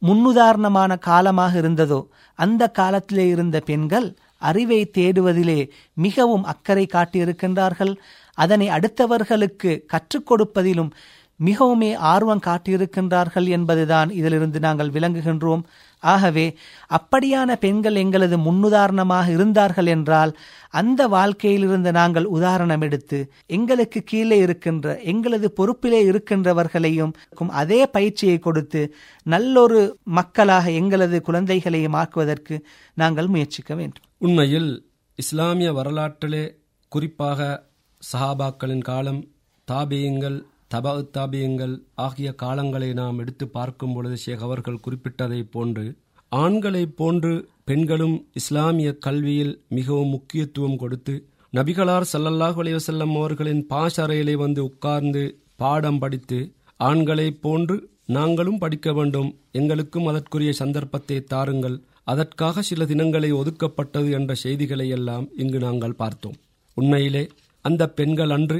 முன்னுதாரணமான காலமாக இருந்ததோ அந்த காலத்திலே இருந்த பெண்கள் அறிவை தேடுவதிலே மிகவும் அக்கறை காட்டியிருக்கின்றார்கள். அதனை அடுத்தவர்களுக்கு கற்றுக் கொடுப்பதிலும் மிகவுமே ஆர்வம் காட்டியிருக்கின்றார்கள் என்பதுதான் இதிலிருந்து நாங்கள் விளங்குகின்றோம். ஆகவே அப்படியான பெண்கள் எங்களது முன்னுதாரணமாக இருந்தார்கள் என்றால் அந்த வாழ்க்கையிலிருந்து நாங்கள் உதாரணம் எடுத்து எங்களுக்கு கீழே இருக்கின்ற எங்களது பொறுப்பிலே இருக்கின்றவர்களையும் அதே பயிற்சியை கொடுத்து நல்லொரு மக்களாக எங்களது குழந்தைகளையும் ஆக்குவதற்கு நாங்கள் முயற்சிக்க வேண்டும். உண்மையில் இஸ்லாமிய வரலாற்றிலே குறிப்பாக சஹாபாக்களின் காலம் தாபியங்கள் தபா தாபியங்கள் ஆகிய காலங்களை நாம் எடுத்து பார்க்கும் பொழுது ஷேக் அவர்கள் குறிப்பிட்டதைப் போன்று ஆண்களைப் போன்று பெண்களும் இஸ்லாமிய கல்வியில் மிகவும் முக்கியத்துவம் கொடுத்து நபிகளார் சல்லல்லாஹு அலைவசல்லம் அவர்களின் பாஷறையிலே வந்து உட்கார்ந்து பாடம் படித்து ஆண்களைப் போன்று நாங்களும் படிக்க வேண்டும். எங்களுக்கும் அதற்குரிய சந்தர்ப்பத்தை தாருங்கள். அதற்காக சில தினங்களை ஒதுக்கப்பட்டது என்ற செய்திகளை எல்லாம் இங்கு நாங்கள் பார்த்தோம். உண்மையிலே அந்த பெண்கள் அன்று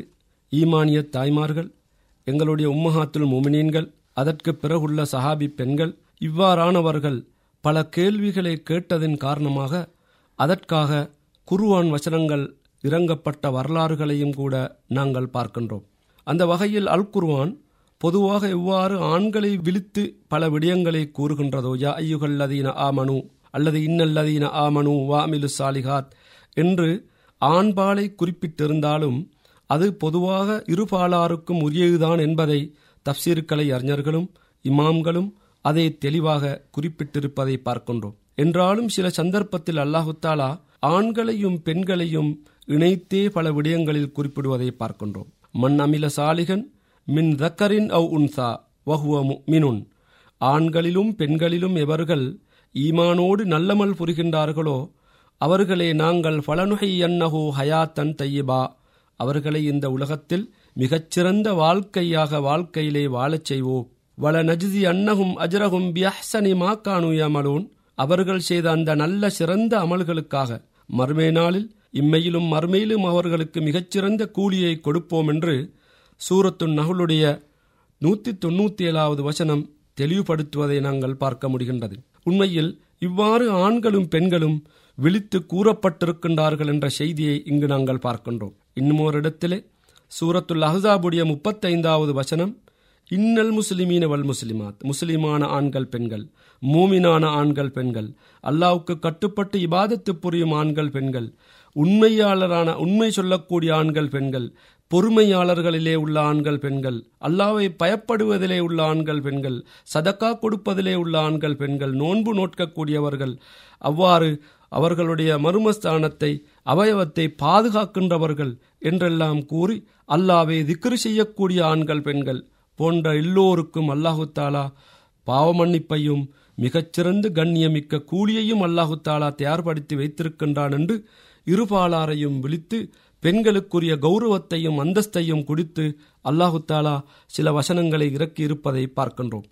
ஈமானிய தாய்மார்கள் எங்களுடைய உம்மஹாத்துல் முமினீன்கள் அதற்கு பிறகுள்ள சஹாபி பெண்கள் இவ்வாறானவர்கள் பல கேள்விகளை கேட்டதின் காரணமாக அதற்காக குருவான் வசனங்கள் இறங்கப்பட்ட வரலாறுகளையும் கூட நாங்கள் பார்க்கின்றோம். அந்த வகையில் அல் குர்வான் பொதுவாக எவ்வாறு ஆண்களை விழித்து பல விடயங்களை கூறுகின்றதோ யா ஐயுகல்லதீன ஆமனு அல்லது இன்னல்லதீன ஆமனு வாமிலு சாலிகாத் என்று ஆண்பாலை குறிப்பிட்டிருந்தாலும் அது பொதுவாக இருபாலாருக்கும் உரியதுதான் என்பதை தப்சீர்கலை அறிஞர்களும் இமாம்களும் அதை தெளிவாக குறிப்பிட்டிருப்பதை பார்க்கின்றோம். என்றாலும் சில சந்தர்ப்பத்தில் அல்லாஹுத்தாலா ஆண்களையும் பெண்களையும் இணைத்தே பல விடயங்களில் குறிப்பிடுவதை பார்க்கின்றோம். மண் அமில சாலிகன் மின் தக்கரின் அவ் உன்சா வஹுவ மினுன் ஆண்களிலும் பெண்களிலும் எவர்கள் ஈமானோடு நல்லமல் புரிகின்றார்களோ அவர்களே நாங்கள் பலனுகை அன்னஹோ ஹயாத்தன் தையபா அவர்களை இந்த உலகத்தில் மிகச்சிறந்த வாழ்க்கையாக வாழ்க்கையிலே வாழச் செய்வோம். வள நஜிதி அன்னகும் அஜரகும் பியஹ்சனி மாக்கானு யமலூன். அவர்கள் செய்த அந்த நல்ல சிறந்த அமல்களுக்காக மர்மே நாளில் இம்மையிலும் மர்மையிலும் அவர்களுக்கு மிகச்சிறந்த கூலியை கொடுப்போம் என்று சூரத்து நகுளுடைய நூத்தி தொண்ணூத்தி ஏழாவது வசனம் தெளிவுபடுத்துவதை நாங்கள் பார்க்க முடிகின்றது. உண்மையில் இவ்வாறு ஆண்களும் பெண்களும் விழித்து கூறப்பட்டிருக்கின்றார்கள் என்ற செய்தியை இங்கு நாங்கள் பார்க்கின்றோம். இன்னும் ஒரு இடத்திலே சூரத்துல் அஹாபுடைய முப்பத்தைந்தாவது வசனம் இன்னல் முஸ்லிமீன வல் முஸ்லிமாத். முஸ்லிமான ஆண்கள் பெண்கள். மூமினான ஆண்கள் பெண்கள். அல்லாவுக்கு கட்டுப்பட்டு இபாதத்து புரியும் ஆண்கள் பெண்கள். உண்மையாளரான உண்மை சொல்லக்கூடிய ஆண்கள் பெண்கள். பொறுமையாளர்களிலே உள்ள ஆண்கள் பெண்கள். அல்லாவை பயப்படுவதிலே உள்ள ஆண்கள் பெண்கள். சதக்கா கொடுப்பதிலே உள்ள ஆண்கள் பெண்கள். நோன்பு நோட்கக்கூடியவர்கள். அவ்வாறு அவர்களுடைய மர்மஸ்தானத்தை அவயவத்தை பாதுகாக்கின்றவர்கள் என்றெல்லாம் கூறி அல்லாவை திக்ரு செய்யக்கூடிய ஆண்கள் பெண்கள் போன்ற எல்லோருக்கும் அல்லாஹுத்தாலா பாவமன்னிப்பையும் பாவ மன்னிப்பையும் மிகச்சிறந்த கண்ணியமிக்க கூலியையும் அல்லாஹுத்தாலா தயார்படுத்தி வைத்திருக்கின்றான் என்று இருபாலாரையும் விழித்து பெண்களுக்குரிய கௌரவத்தையும் அந்தஸ்தையும் குடித்து அல்லாஹுத்தாலா சில வசனங்களை இறக்கி இருப்பதை பார்க்கின்றோம்.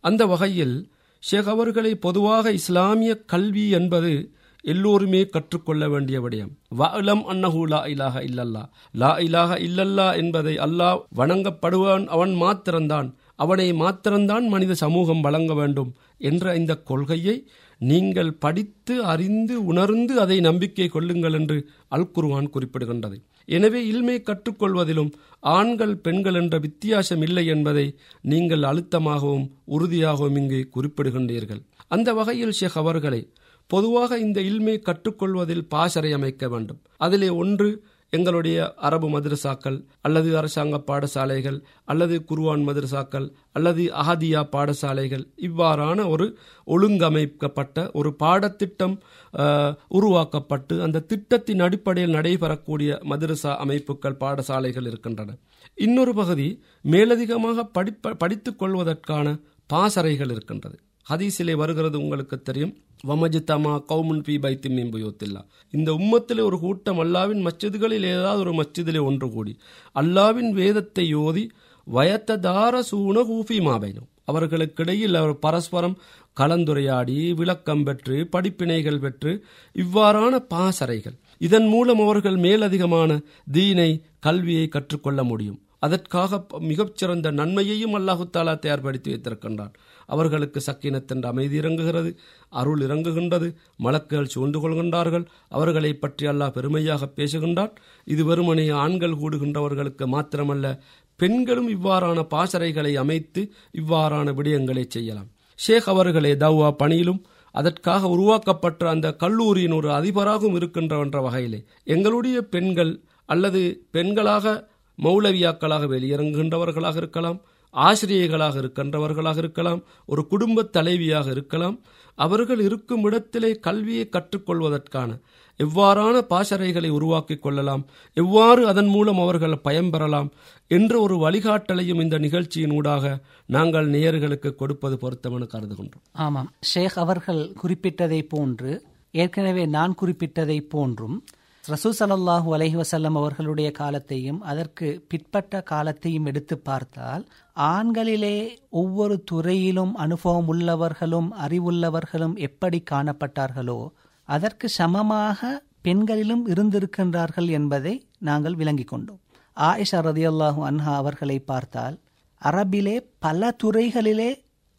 அந்த வகையில் ஷேக் அவர்களை பொதுவாக இஸ்லாமிய கல்வி என்பது எல்லோருமே கற்றுக்கொள்ள வேண்டிய விடயம். வலம் அன்னஹு லா இலாக இல்லல்லா. லா இலாக இல்லல்லா என்பதை அல்லாஹ் வணங்கப்படுவான் அவன் மாத்திரம்தான். அவனை மாத்திரம்தான் மனித சமூகம் வழங்க வேண்டும் என்ற இந்த கொள்கையை நீங்கள் படித்து அறிந்து உணர்ந்து அதை நம்பிக்கை கொள்ளுங்கள் என்று அல் குருவான் குறிப்பிடுகின்றது. எனவே இல்மை கற்றுக்கொள்வதிலும் ஆண்கள் பெண்கள் என்ற வித்தியாசம் இல்லை என்பதை நீங்கள் அழுத்தமாகவும் உறுதியாகவும் இங்கு குறிப்பிடுகின்றீர்கள். அந்த வகையில் ஷேக் அவர்களை பொதுவாக இந்த இல்மை கற்றுக்கொள்வதில் பாசறை அமைக்க வேண்டும். அதிலே ஒன்று எங்களுடைய அரபு மதரசாக்கள் அல்லது அரசாங்க பாடசாலைகள் அல்லது குருவான் மதரசாக்கள் அல்லது அஹதியா பாடசாலைகள். இவ்வாறான ஒரு ஒழுங்கமைக்கப்பட்ட ஒரு பாடத்திட்டம் உருவாக்கப்பட்டு அந்த திட்டத்தின் அடிப்படையில் நடைபெறக்கூடிய மதரசா அமைப்புகள் பாடசாலைகள் இருக்கின்றன. இன்னொரு பகுதி மேலதிகமாக படிப்ப படித்துக் கொள்வதற்கான பாசறைகள் இருக்கின்றது. ஹதீஸிலே வருகிறது உங்களுக்கு தெரியும். வமஜித்தமா கவுமுன் பி பைத்தி மீம்புயோத்தில்லா இந்த உம்மத்திலே ஒரு கூட்டம் அல்லாவின் மச்சிதுகளில் ஏதாவது ஒரு மச்சிதிலே ஒன்று கூடி. அல்லாவின் வேதத்தை ஓதி வயத்ததார சூன ஹூஃபி மாபைனும் அவர்களுக்கிடையில் அவர் பரஸ்பரம் கலந்துரையாடி விளக்கம் பெற்று படிப்பினைகள் பெற்று இவ்வாறான பாசறைகள். இதன் மூலம் அவர்கள் மேலதிகமான தீனை கல்வியை கற்றுக்கொள்ள முடியும். அதற்காக மிகச்சிறந்த நன்மையையும் அல்லாஹு தாலா தயார்படுத்தி வைத்திருக்கின்றான். அவர்களுக்கு சக்கினத்தென்ற அமைதி இறங்குகிறது. அருள் இறங்குகின்றது. மலக்குகள் சூழ்ந்து கொள்கின்றார்கள் அவர்களை பற்றி அல்லாஹ் பெருமையாக பேசுகின்றான். இது வெறுமனே ஆண்கள் கூடுகின்றவர்களுக்கு மாத்திரமல்ல பெண்களும் இவ்வாறான பாசறைகளை அமைத்து இவ்வாறான விடயங்களை செய்யலாம். ஷேக் அவர்களே தவ்வா பணியிலும் அதற்காக உருவாக்கப்பட்ட அந்த கல்லூரியின் ஒரு அதிபராகவும் இருக்கின்றவன்ற வகையிலே எங்களுடைய பெண்கள் அல்லது பெண்களாக மௌலவியாக்களாக வெளியிறங்குகின்றவர்களாக இருக்கலாம். ஆசிரியர்களாக இருக்கின்றவர்களாக இருக்கலாம் ஒரு குடும்ப தலைவியாக இருக்கலாம் அவர்கள் இருக்கும் இடத்திலே கல்வியை கற்றுக்கொள்வதற்கான எவ்வாறான பாசறைகளை உருவாக்கிக் கொள்ளலாம் எவ்வாறு அதன் மூலம் அவர்கள் பயன்பெறலாம் என்ற ஒரு வழிகாட்டலையும் இந்த நிகழ்ச்சியின் ஊடாக நாங்கள் நேயர்களுக்கு கொடுப்பது பொருத்தமென கருதுகின்றோம். ஆமாம். ஷேக் அவர்கள் குறிப்பிட்டதை போன்று ஏற்கனவே நான் குறிப்பிட்டதை போன்றும் ரசூ சலல்லாஹூ அலஹி வசல்லம் அவர்களுடைய காலத்தையும் அதற்கு பிற்பட்ட காலத்தையும் எடுத்து பார்த்தால் ஆண்களிலே ஒவ்வொரு துறையிலும் அனுபவம் உள்ளவர்களும் அறிவுள்ளவர்களும் எப்படி காணப்பட்டார்களோ அதற்கு சமமாக பெண்களிலும் இருந்திருக்கின்றார்கள் என்பதை நாங்கள் விளங்கிக் கொண்டோம். ஆயிஷா ரதியல்லாஹு அன்ஹா அவர்களை பார்த்தால் அரபிலே பல துறைகளிலே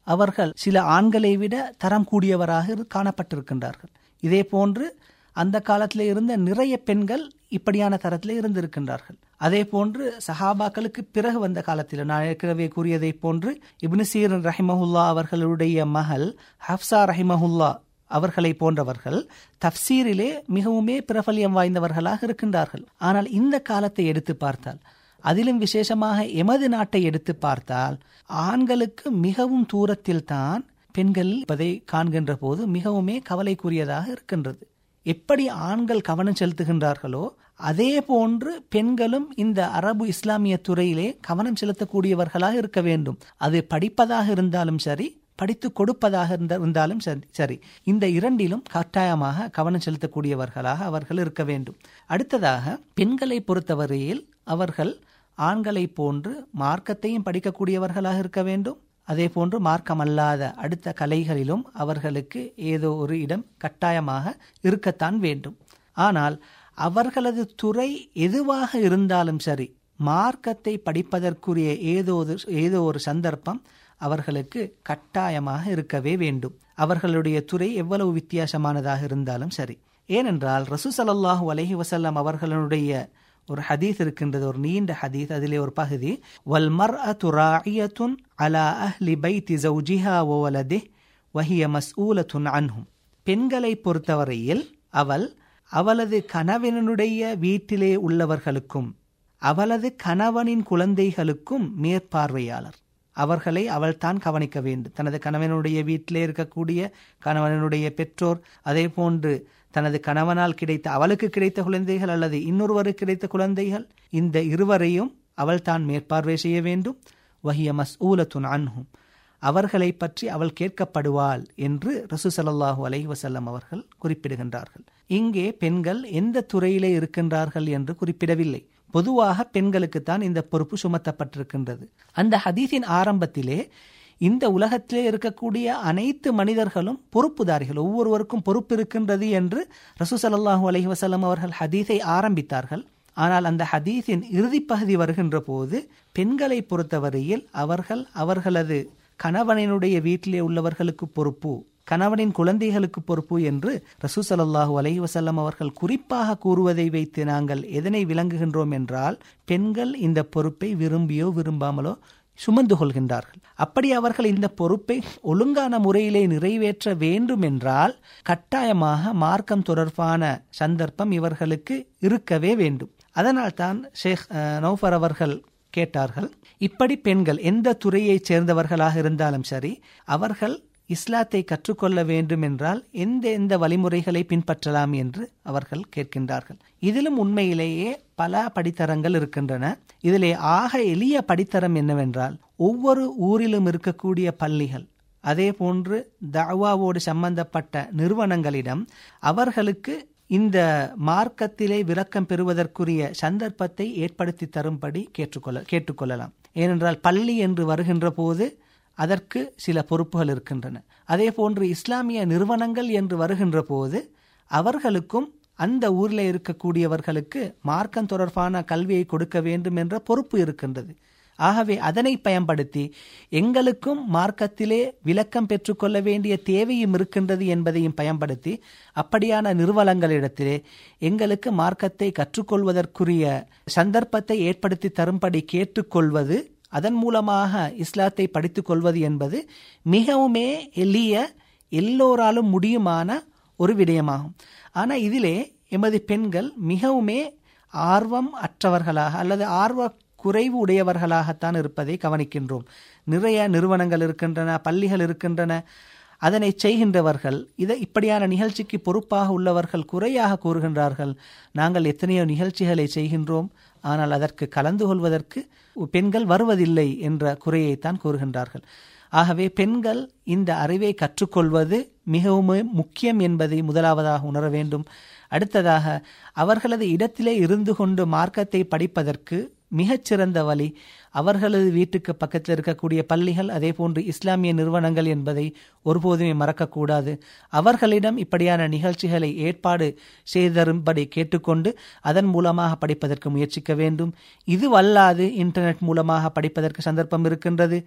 அவர்கள் சில ஆண்களை விட தரம் கூடியவராக காணப்பட்டிருக்கின்றார்கள். இதே போன்று அந்த காலத்தில் இருந்த நிறைய பெண்கள் இப்படியான தரத்தில் இருந்திருக்கின்றார்கள். அதே போன்று சஹாபாக்களுக்கு பிறகு வந்த காலத்தில் நான் ஏற்கனவே கூறியதை போன்று இப்னு சீரன் ரஹிமஹுல்லா அவர்களுடைய மகள் ஹப்சா ரஹிமஹுல்லா அவர்களை போன்றவர்கள் தப்சீரிலே மிகவுமே பிரபல்யம் வாய்ந்தவர்களாக இருக்கின்றார்கள். ஆனால் இந்த காலத்தை எடுத்து பார்த்தால் அதிலும் விசேஷமாக எமது நாட்டை எடுத்து பார்த்தால் ஆண்களுக்கு மிகவும் தூரத்தில் தான் பெண்கள் இருப்பதை காண்கின்ற போது மிகவுமே கவலைக்குரியதாக இருக்கின்றது. எப்படி ஆண்கள் கவனம் செலுத்துகின்றார்களோ அதே போன்று பெண்களும் இந்த அரபு இஸ்லாமிய துறையிலே கவனம் செலுத்தக்கூடியவர்களாக இருக்க வேண்டும். அது படிப்பதாக இருந்தாலும் சரி படித்து கொடுப்பதாக இருந்தாலும் சரி இந்த இரண்டிலும் கட்டாயமாக கவனம் செலுத்தக்கூடியவர்களாக அவர்கள் இருக்க வேண்டும். அடுத்ததாக பெண்களை பொறுத்தவரையில் அவர்கள் ஆண்களை போன்று மார்க்கத்தையும் படிக்கக்கூடியவர்களாக இருக்க வேண்டும். அதே போன்று மார்க்கம் அல்லாத அடுத்த கலைகளிலும் அவர்களுக்கு ஏதோ ஒரு இடம் கட்டாயமாக இருக்கத்தான் வேண்டும். ஆனால் அவர்களது துறை எதுவாக இருந்தாலும் சரி மார்க்கத்தை படிப்பதற்குரிய ஏதோ ஏதோ ஒரு சந்தர்ப்பம் அவர்களுக்கு கட்டாயமாக இருக்கவே வேண்டும். அவர்களுடைய துறை எவ்வளவு வித்தியாசமானதாக இருந்தாலும் சரி. ஏனென்றால் ரசூசலல்லாஹு அலஹி வசல்லம் அவர்களுடைய ஒரு ஹதீஸ் இருக்கின்றது ஒரு நீண்ட ஹதீஸ் அதிலே ஒரு பகுதி வல் மர் துராயியத்துன் அலா அஹ்லி பைத்தி ஜவுஜிஹா ஓவலதே வஹிய மஸ்ஊலத்துன் அன்ஹும். பெண்களை பொறுத்தவரையில் அவள் அவளது கணவனுடைய வீட்டிலே உள்ளவர்களுக்கும் அவளது கணவனின் குழந்தைகளுக்கும் மேற்பார்வையாளர். அவர்களை அவள் தான் கவனிக்க வேண்டும். தனது கணவனுடைய வீட்டிலே இருக்கக்கூடிய கணவனுடைய பெற்றோர் அதே போன்று தனது கணவனால் கிடைத்த அவளுக்கு கிடைத்த குழந்தைகள் அல்லது இன்னொருவருக்கு கிடைத்த குழந்தைகள் இந்த இருவரையும் அவள் தான் மேற்பார்வை செய்ய வேண்டும். வஹிய மஸ் ஊலத்துன் அன்ஹும் அவர்களை பற்றி அவள் கேட்கப்படுவாள் என்று ரசூ சல்லாஹூ அலஹி வசல்லம் அவர்கள் குறிப்பிடுகின்றார்கள். இங்கே பெண்கள் எந்த துறையிலே இருக்கின்றார்கள் என்று குறிப்பிடவில்லை. பொதுவாக பெண்களுக்குத்தான் இந்த பொறுப்பு சுமத்தப்பட்டிருக்கின்றது. அந்த ஹதீஸின் ஆரம்பத்திலே இந்த உலகத்திலே இருக்கக்கூடிய அனைத்து மனிதர்களும் பொறுப்புதாரிகள். ஒவ்வொருவருக்கும் பொறுப்பு இருக்கின்றது என்று ரசூசல்லாஹு அலஹி வசலம் அவர்கள் ஹதீஸை ஆரம்பித்தார்கள். ஆனால் அந்த ஹதீஸின் இறுதிப்பகுதி வருகின்ற போது பெண்களை பொறுத்தவரையில் அவர்கள் அவர்களது கணவனினுடைய வீட்டிலே உள்ளவர்களுக்கு பொறுப்பு கணவனின் குழந்தைகளுக்கு பொறுப்பு என்று ரசூ சல்லாஹூ அலஹி வசல்லம் அவர்கள் குறிப்பாக கூறுவதை வைத்து நாங்கள் எதனை விளங்குகின்றோம் என்றால் பெண்கள் இந்த பொறுப்பை விரும்பியோ விரும்பாமலோ சுமந்து கொள்கின்றார்கள். அப்படி அவர்கள் இந்த பொறுப்பை ஒழுங்கான முறையிலே நிறைவேற்ற வேண்டும் என்றால் கட்டாயமாக மார்க்கம் தொடர்பான சந்தர்ப்பம் இவர்களுக்கு இருக்கவே வேண்டும். அதனால் தான் ஷேக் நௌஃபர் அவர்கள் கேட்டார்கள் இப்படி பெண்கள் எந்த துறையைச் சேர்ந்தவர்களாக இருந்தாலும் சரி அவர்கள் இஸ்லாத்தை கற்றுக்கொள்ள வேண்டும் என்றால் எந்த எந்த வழிமுறைகளை பின்பற்றலாம் என்று அவர்கள் கேட்கின்றார்கள். இதிலும் உண்மையிலேயே பல படித்தரங்கள் இருக்கின்றன. இதிலே ஆக எளிய படித்தரம் என்னவென்றால் ஒவ்வொரு ஊரிலும் இருக்கக்கூடிய பள்ளிகள் அதே போன்று தாவாவோடு சம்பந்தப்பட்ட நிறுவனங்களிடம் அவர்களுக்கு இந்த மார்க்கத்திலே விளக்கம் பெறுவதற்குரிய சந்தர்ப்பத்தை ஏற்படுத்தி தரும்படி கேட்டுக்கொள்ள கேட்டுக்கொள்ளலாம். ஏனென்றால் பள்ளி என்று வருகின்ற போது அதற்கு சில பொறுப்புகள் இருக்கின்றன. அதே போன்று இஸ்லாமிய நிறுவனங்கள் என்று வருகின்ற போது அவர்களுக்கும் அந்த ஊரில் இருக்கக்கூடியவர்களுக்கு மார்க்கம் தொடர்பான கல்வியை கொடுக்க வேண்டும் என்ற பொறுப்பு இருக்கின்றது. ஆகவே அதனை பயன்படுத்தி எங்களுக்கும் மார்க்கத்திலே விளக்கம் பெற்றுக்கொள்ள வேண்டிய தேவையும் இருக்கின்றது என்பதையும் பயன்படுத்தி அப்படியான நிறுவனங்களிடத்திலே எங்களுக்கு மார்க்கத்தை கற்றுக்கொள்வதற்குரிய சந்தர்ப்பத்தை ஏற்படுத்தி தரும்படி கேட்டுக்கொள்வது அதன் மூலமாக இஸ்லாத்தை படித்துக் கொள்வது என்பது மிகவுமே எளிய எல்லோராலும் முடியுமான ஒரு விடயமாகும். ஆனால் இதிலே எமது பெண்கள் மிகவுமே ஆர்வம் அற்றவர்களாக அல்லது ஆர்வ குறைவு உடையவர்களாகத்தான் இருப்பதை கவனிக்கின்றோம். நிறைய நிறுவனங்கள் இருக்கின்றன பள்ளிகள் இருக்கின்றன அதனை செய்கின்றவர்கள் இதை இப்படியான நிகழ்ச்சிக்கு பொறுப்பாக உள்ளவர்கள் குறையாக கூறுகின்றார்கள். நாங்கள் எத்தனையோ நிகழ்ச்சிகளை செய்கின்றோம். ஆனால் அதற்கு கலந்து கொள்வதற்கு பெண்கள் வருவதில்லை என்ற குறையைத்தான் கூறுகின்றார்கள். ஆகவே பெண்கள் இந்த அறிவை கற்றுக்கொள்வது மிகவும் முக்கியம் என்பதை முதலாவதாக உணர வேண்டும். அடுத்ததாக அவர்களது இடத்திலே இருந்து கொண்டு மார்க்கத்தை படிப்பதற்கு மிகச்சிறந்த வழி அவர்களது வீட்டுக்கு பக்கத்தில் இருக்கக்கூடிய பள்ளிகள் அதே போன்று இஸ்லாமிய நிறுவனங்கள் என்பதை ஒருபோதுமே மறக்கக்கூடாது. அவர்களிடம் இப்படியான நிகழ்ச்சிகளை ஏற்பாடு செய்தரும்படி கேட்டுக்கொண்டு அதன் மூலமாக படிப்பதற்கு முயற்சிக்க வேண்டும். இதுவல்லாது இன்டர்நெட் மூலமாக படிப்பதற்கு சந்தர்ப்பம் இருக்கின்றது.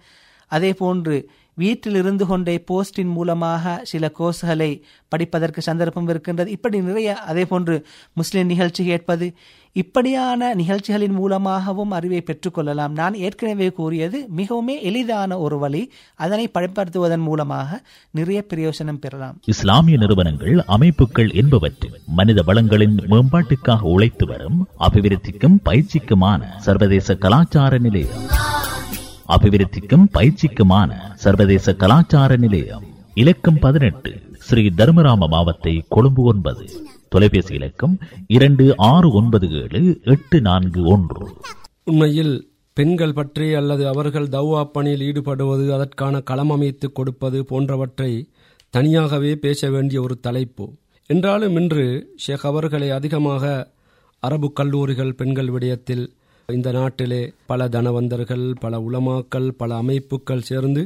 அதே போன்று வீட்டில் இருந்து கொண்டே போஸ்டின் மூலமாக சில கோர்ஸ்களை படிப்பதற்கு சந்தர்ப்பம் இருக்கின்றது. இப்படி நிறைய அதே போன்று முஸ்லிம் நிகழ்ச்சி கேட்பது இப்படியான நிகழ்ச்சிகளின் மூலமாகவும் அறிவை பெற்றுக்கொள்ளலாம். நான் ஏற்கனவே கூறியது மிகவும் எளிதான ஒரு வழி. அதனை பயன்படுத்துவதன் மூலமாக நிறைய பிரயோசனம் பெறலாம். இஸ்லாமிய நிறுவனங்கள் அமைப்புகள் என்பவற்றில் மனித வளங்களின் மேம்பாட்டுக்காக உழைத்து வரும் அபிவிருத்திக்கும் பயிற்சிக்குமான சர்வதேச கலாச்சார நிலையம். அபிவிருத்திக்கும் பயிற்சிக்குமான சர்வதேச கலாச்சார நிலையம். இலக்கம் பதினெட்டு ஸ்ரீ தர்மராம மாவத்தை கொழும்பு ஒன்பது. தொலைபேசி இலக்கம் இரண்டு ஆறு ஒன்பது ஏழு எட்டு நான்கு ஒன்று. உண்மையில் பெண்கள் பற்றி அல்லது அவர்கள் தௌவா பணியில் ஈடுபடுவது அதற்கான களம் அமைத்து கொடுப்பது போன்றவற்றை தனியாகவே பேச வேண்டிய ஒரு தலைப்பு. என்றாலும் இன்று ஷேக் அவர்களை அதிகமாக அரபு கல்லூரிகள் பெண்கள் விடயத்தில் இந்த நாட்டிலே பல தனவந்தர்கள் பல உளமாக்கள் பல அமைப்புகள் சேர்ந்து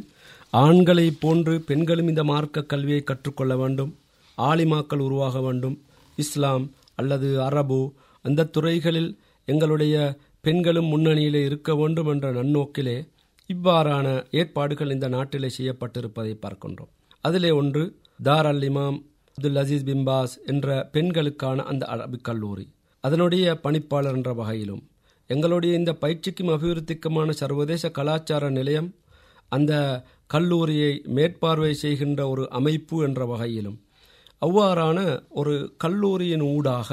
ஆண்களை போன்று பெண்களும் இந்த மார்க்க கல்வியை கற்றுக்கொள்ள வேண்டும் ஆலிமாக்கள் உருவாக வேண்டும் இஸ்லாம் அல்லது அரபு அந்த துறைகளில் எங்களுடைய பெண்களும் முன்னணியிலே இருக்க வேண்டும் என்ற நன்னோக்கிலே இவ்வாறான ஏற்பாடுகள் இந்த நாட்டிலே செய்யப்பட்டிருப்பதை பார்க்கின்றோம். அதிலே ஒன்று தார் அல் இமாம் அப்துல் அசீஸ் பிம்பாஸ் என்ற பெண்களுக்கான அந்த அரபிக் கல்லூரி. அதனுடைய பணிப்பாளர் என்ற வகையிலும் எங்களுடைய இந்த பயிற்சிக்கும் அபிவிருத்திக்குமான சர்வதேச கலாச்சார நிலையம் அந்த கல்லூரியை மேற்பார்வை செய்கின்ற ஒரு அமைப்பு என்ற வகையிலும் அவ்வாறான ஒரு கல்லூரியின் ஊடாக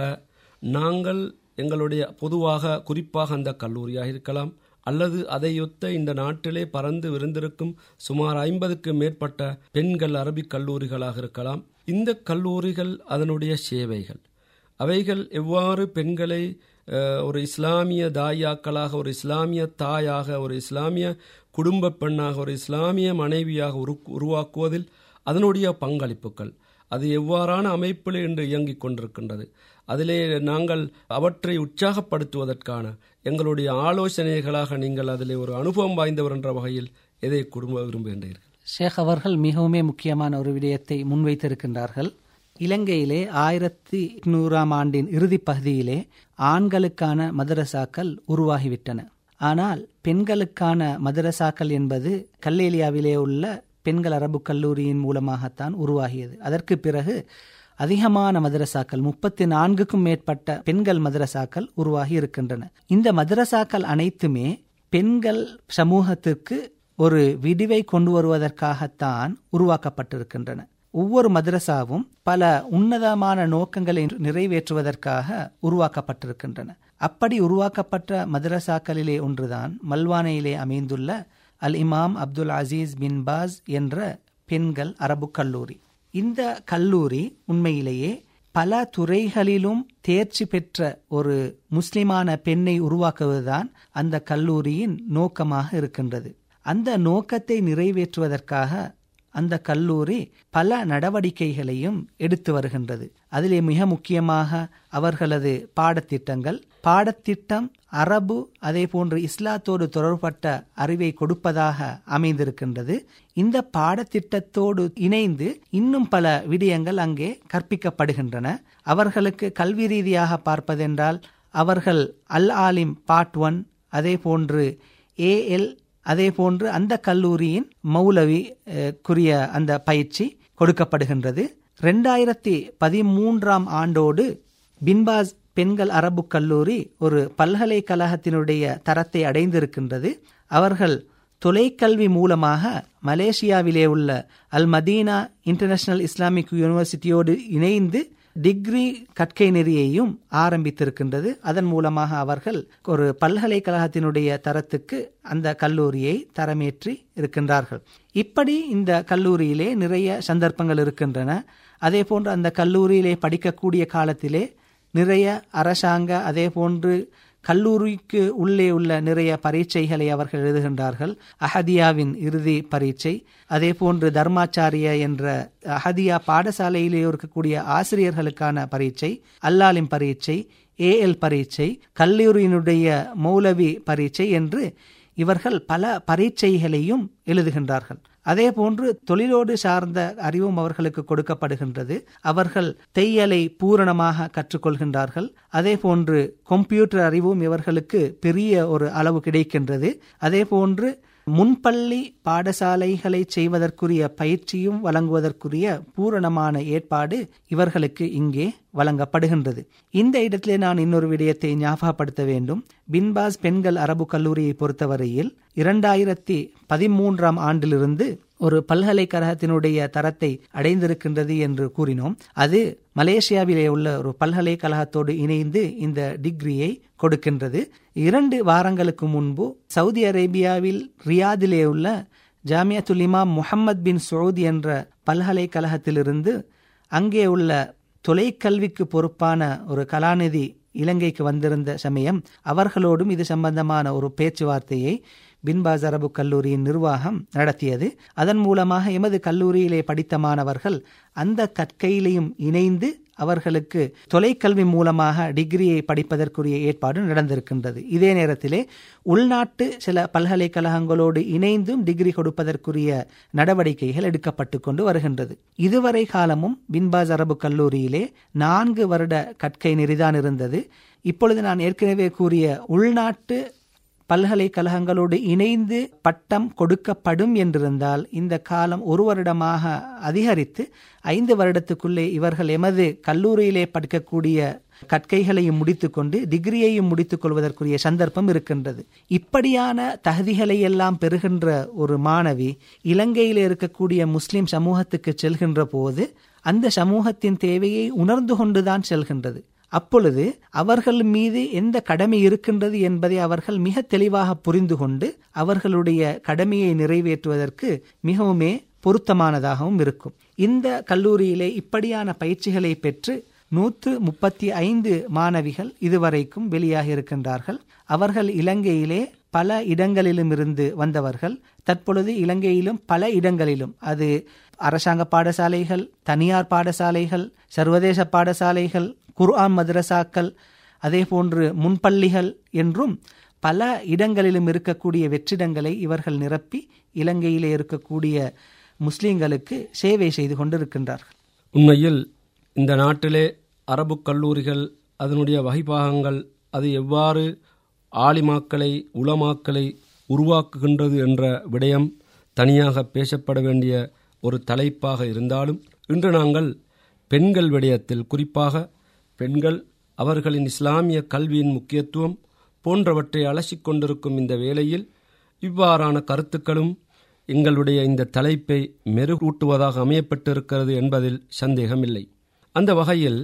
நாங்கள் எங்களுடைய பொதுவாக குறிப்பாக அந்த கல்லூரியாக இருக்கலாம் அல்லது அதையொத்த இந்த நாட்டிலே பறந்து விருந்திருக்கும் சுமார் ஐம்பதுக்கு மேற்பட்ட பெண்கள் அரபிக் கல்லூரிகளாக இருக்கலாம். இந்த கல்லூரிகள் அதனுடைய சேவைகள். அவைகள் எவ்வாறு பெண்களை ஒரு இஸ்லாமிய தாயாக்களாக ஒரு இஸ்லாமிய தாயாக ஒரு இஸ்லாமிய குடும்ப பெண்ணாக ஒரு இஸ்லாமிய மனைவியாக உரு உருவாக்குவதில் அதனுடைய பங்களிப்புகள். அது எவ்வாறான அமைப்பில் இன்று இயங்கிக் கொண்டிருக்கின்றது. அதிலே நாங்கள் அவற்றை உற்சாகப்படுத்துவதற்கான எங்களுடைய ஆலோசனைகளாக நீங்கள் அதிலே ஒரு அனுபவம் வாய்ந்தவர் என்ற வகையில் எதை குடும்ப விரும்புகின்றீர்கள்? ஷேக் அவர்கள் மிகவுமே முக்கியமான ஒரு விடயத்தை முன்வைத்திருக்கின்றார்கள். இலங்கையிலே ஆயிரத்தி எட்நூறாம் ஆண்டின் இறுதி பகுதியிலே ஆண்களுக்கான மதரசாக்கள் உருவாகிவிட்டன. ஆனால் பெண்களுக்கான மதரசாக்கள் என்பது கல்லேலியாவிலே உள்ள பெண்கள் அரபு கல்லூரியின் மூலமாகத்தான் உருவாகியது. அதற்கு பிறகு அதிகமான மதரசாக்கள் முப்பத்தி நான்குக்கும் மேற்பட்ட பெண்கள் மதரசாக்கள் உருவாகி இருக்கின்றன. இந்த மதரசாக்கள் அனைத்துமே பெண்கள் சமூகத்திற்கு ஒரு விடிவை கொண்டு வருவதற்காகத்தான் உருவாக்கப்பட்டிருக்கின்றன. ஒவ்வொரு மதரசாவும் பல உன்னதமான நோக்கங்களை நிறைவேற்றுவதற்காக உருவாக்கப்பட்டிருக்கின்றன. அப்படி உருவாக்கப்பட்ட மதரசாக்களிலே ஒன்றுதான் மல்வானையிலே அமைந்துள்ள அல் இமாம் அப்துல் அசீஸ் பின் பாஸ் என்ற பெண்கள் அரபு கல்லூரி. இந்த கல்லூரி உண்மையிலேயே பல துறைகளிலும் தேர்ச்சி பெற்ற ஒரு முஸ்லிமான பெண்ணை உருவாக்குவதுதான் அந்த கல்லூரியின் நோக்கமாக இருக்கின்றது. அந்த நோக்கத்தை நிறைவேற்றுவதற்காக அந்த கல்லூரி பல நடவடிக்கைகளையும் எடுத்து வருகின்றது. அதிலே மிக முக்கியமாக அவர்களது பாடத்திட்டங்கள் பாடத்திட்டம் அரபு அதே போன்று இஸ்லாத்தோடு தொடர்பட்ட அறிவை கொடுப்பதாக அமைந்திருக்கின்றது. இந்த பாடத்திட்டத்தோடு இணைந்து இன்னும் பல விடயங்கள் அங்கே கற்பிக்கப்படுகின்றன. அவர்களுக்கு கல்வி ரீதியாக பார்ப்பதென்றால் அவர்கள் அல் ஆலிம் பார்ட் ஒன் அதே போன்று ஏஎல் அதே போன்று அந்த கல்லூரியின் மௌலவி குறிய அந்த பயிற்சி கொடுக்கப்படுகின்றது. ரெண்டாயிரத்தி பதிமூன்றாம் ஆண்டோடு பின்பாஸ் பெண்கள் அரபு கல்லூரி ஒரு பல்கலைக்கழகத்தினுடைய தரத்தை அடைந்திருக்கின்றது. அவர்கள் தொலைக்கல்வி மூலமாக மலேசியாவிலே உள்ள அல் மதீனா இன்டர்நேஷனல் இஸ்லாமிக் யூனிவர்சிட்டியோடு இணைந்து டிகிரி கற்கை நெறியையும் ஆரம்பித்திருக்கின்றது. அதன் மூலமாக அவர்கள் ஒரு பல்கலைக்கழகத்தினுடைய தரத்துக்கு அந்த கல்லூரியை தரமேற்றி இருக்கின்றார்கள். இப்படி இந்த கல்லூரியிலே நிறைய சந்தர்ப்பங்கள் இருக்கின்றன. அதே போன்று அந்த கல்லூரியிலே படிக்கக்கூடிய காலத்திலே நிறைய அரசாங்க அதே போன்று கல்லூரிக்கு உள்ளே உள்ள நிறைய பரீட்சைகளை அவர்கள் எழுதுகின்றார்கள். அஹதியாவின் இறுதி பரீட்சை. அதே போன்று தர்மாச்சாரிய என்ற அஹதியா பாடசாலையிலே இருக்கக்கூடிய ஆசிரியர்களுக்கான பரீட்சை அல்லாலிம் பரீட்சை ஏஎல் பரீட்சை கல்லூரியினுடைய மௌலவி பரீட்சை என்று இவர்கள் பல பரீட்சைகளையும் எழுதுகின்றார்கள். அதே போன்று தொழிலோடு சார்ந்த அறிவும் அவர்களுக்கு கொடுக்கப்படுகின்றது. அவர்கள் தையலை பூரணமாக கற்றுக்கொள்கின்றார்கள். அதே போன்று கம்ப்யூட்டர் அறிவும் இவர்களுக்கு பெரிய ஒரு அளவு கிடைக்கின்றது. அதே போன்று முன்பள்ளி பாடசாலைகளை செய்வதற்குரிய பயிற்சியும் வழங்குவதற்குரிய பூரணமான ஏற்பாடு இவர்களுக்கு இங்கே வழங்கப்படுகின்றது. இந்த இடத்திலே நான் இன்னொரு விடயத்தை ஞாபகப்படுத்த வேண்டும். பின்பாஸ் பெண்கள் அரபு கல்லூரியை பொறுத்தவரையில் இரண்டாயிரத்தி பதிமூன்றாம் ஆண்டிலிருந்து ஒரு பல்கலைக்கழகத்தினுடைய தரத்தை அடைந்திருக்கின்றது என்று கூறினோம். அது மலேசியாவிலே உள்ள ஒரு பல்கலைக்கழகத்தோடு இணைந்து இந்த டிகிரியை கொடுக்கின்றது. இரண்டு வாரங்களுக்கு முன்பு சவுதி அரேபியாவில் ரியாதிலே உள்ள ஜாமியத்துல் இமாம் முஹம்மத் பின் சவுதி என்ற பல்கலைக்கழகத்திலிருந்து அங்கே உள்ள தொலைக்கல்விக்கு பொறுப்பான ஒரு கலாநிதி இலங்கைக்கு வந்திருந்த சமயம் அவர்களோடும் இது சம்பந்தமான ஒரு பேச்சுவார்த்தையை பின்பாஸ் அரபு கல்லூரியின் நிர்வாகம் நடத்தியது. அதன் மூலமாக எமது கல்லூரியிலே படித்த மாணவர்கள் அந்த கற்கையிலையும் இணைந்து அவர்களுக்கு தொலைக்கல்வி மூலமாக டிகிரியை படிப்பதற்குரிய ஏற்பாடு நடந்திருக்கின்றது. இதே நேரத்திலே உள்நாட்டு சில பல்கலைக்கழகங்களோடு இணைந்தும் டிகிரி கொடுப்பதற்குரிய நடவடிக்கைகள் எடுக்கப்பட்டு கொண்டு வருகின்றது. இதுவரை காலமும் பின்பாஸ் அரபு கல்லூரியிலே நான்கு வருட கற்கை நெறிதான் இருந்தது. இப்பொழுது நான் ஏற்கனவே கூறிய உள்நாட்டு பல்கலைக்கழகங்களோடு இணைந்து பட்டம் கொடுக்கப்படும் என்றிருந்தால் இந்த காலம் ஒரு வருடமாக அதிகரித்து ஐந்து வருடத்துக்குள்ளே இவர்கள் எமது கல்லூரியிலே படிக்கக்கூடிய கற்கைகளையும் முடித்துக்கொண்டு டிகிரியையும் முடித்துக் கொள்வதற்குரிய சந்தர்ப்பம் இருக்கின்றது. இப்படியான தகுதிகளை எல்லாம் பெறுகின்ற ஒரு மாணவி இலங்கையில் இருக்கக்கூடிய முஸ்லிம் சமூகத்துக்கு செல்கின்ற போது அந்த சமூகத்தின் தேவையை உணர்ந்து கொண்டுதான் செல்கின்றது. அப்பொழுது அவர்கள் மீது எந்த கடமை இருக்கின்றது என்பதை அவர்கள் மிக தெளிவாக புரிந்து கொண்டு அவர்களுடைய கடமையை நிறைவேற்றுவதற்கு மிகவுமே பொருத்தமானதாகவும் இருக்கும். இந்த கல்லூரியிலே இப்படியான பயிற்சிகளை பெற்று நூற்று முப்பத்தி ஐந்து மாணவிகள் இதுவரைக்கும் வெளியாக இருக்கின்றார்கள். அவர்கள் இலங்கையிலே பல இடங்களிலும் இருந்து வந்தவர்கள். தற்பொழுது இலங்கையிலும் பல இடங்களிலும் அது அரசாங்க பாடசாலைகள் தனியார் பாடசாலைகள் சர்வதேச பாடசாலைகள் குர்ஆன் மதரசாக்கள் அதே போன்று முன்பள்ளிகள் என்றும் பல இடங்களிலும் இருக்கக்கூடிய வெற்றிடங்களை இவர்கள் நிரப்பி இலங்கையிலே இருக்கக்கூடிய முஸ்லீம்களுக்கு சேவை செய்து கொண்டிருக்கின்றார்கள். உண்மையில் இந்த நாட்டிலே அரபு கல்லூரிகள் அதனுடைய வகைபாகங்கள் அது எவ்வாறு ஆலிமாக்களை உளமாக்களை உருவாக்குகின்றது என்ற விடயம் தனியாக பேசப்பட வேண்டிய ஒரு தலைப்பாக இருந்தாலும் இன்று நாங்கள் பெண்கள் விடயத்தில் குறிப்பாக பெண்கள் அவர்களின் இஸ்லாமிய கல்வியின் முக்கியத்துவம் போன்றவற்றை அலசிக் கொண்டிருக்கும் இந்த வேளையில் இவ்வாறான கருத்துக்களும் எங்களுடைய இந்த தலைப்பை மெருகூட்டுவதாக அமையப்பட்டிருக்கிறது என்பதில் சந்தேகமில்லை. அந்த வகையில்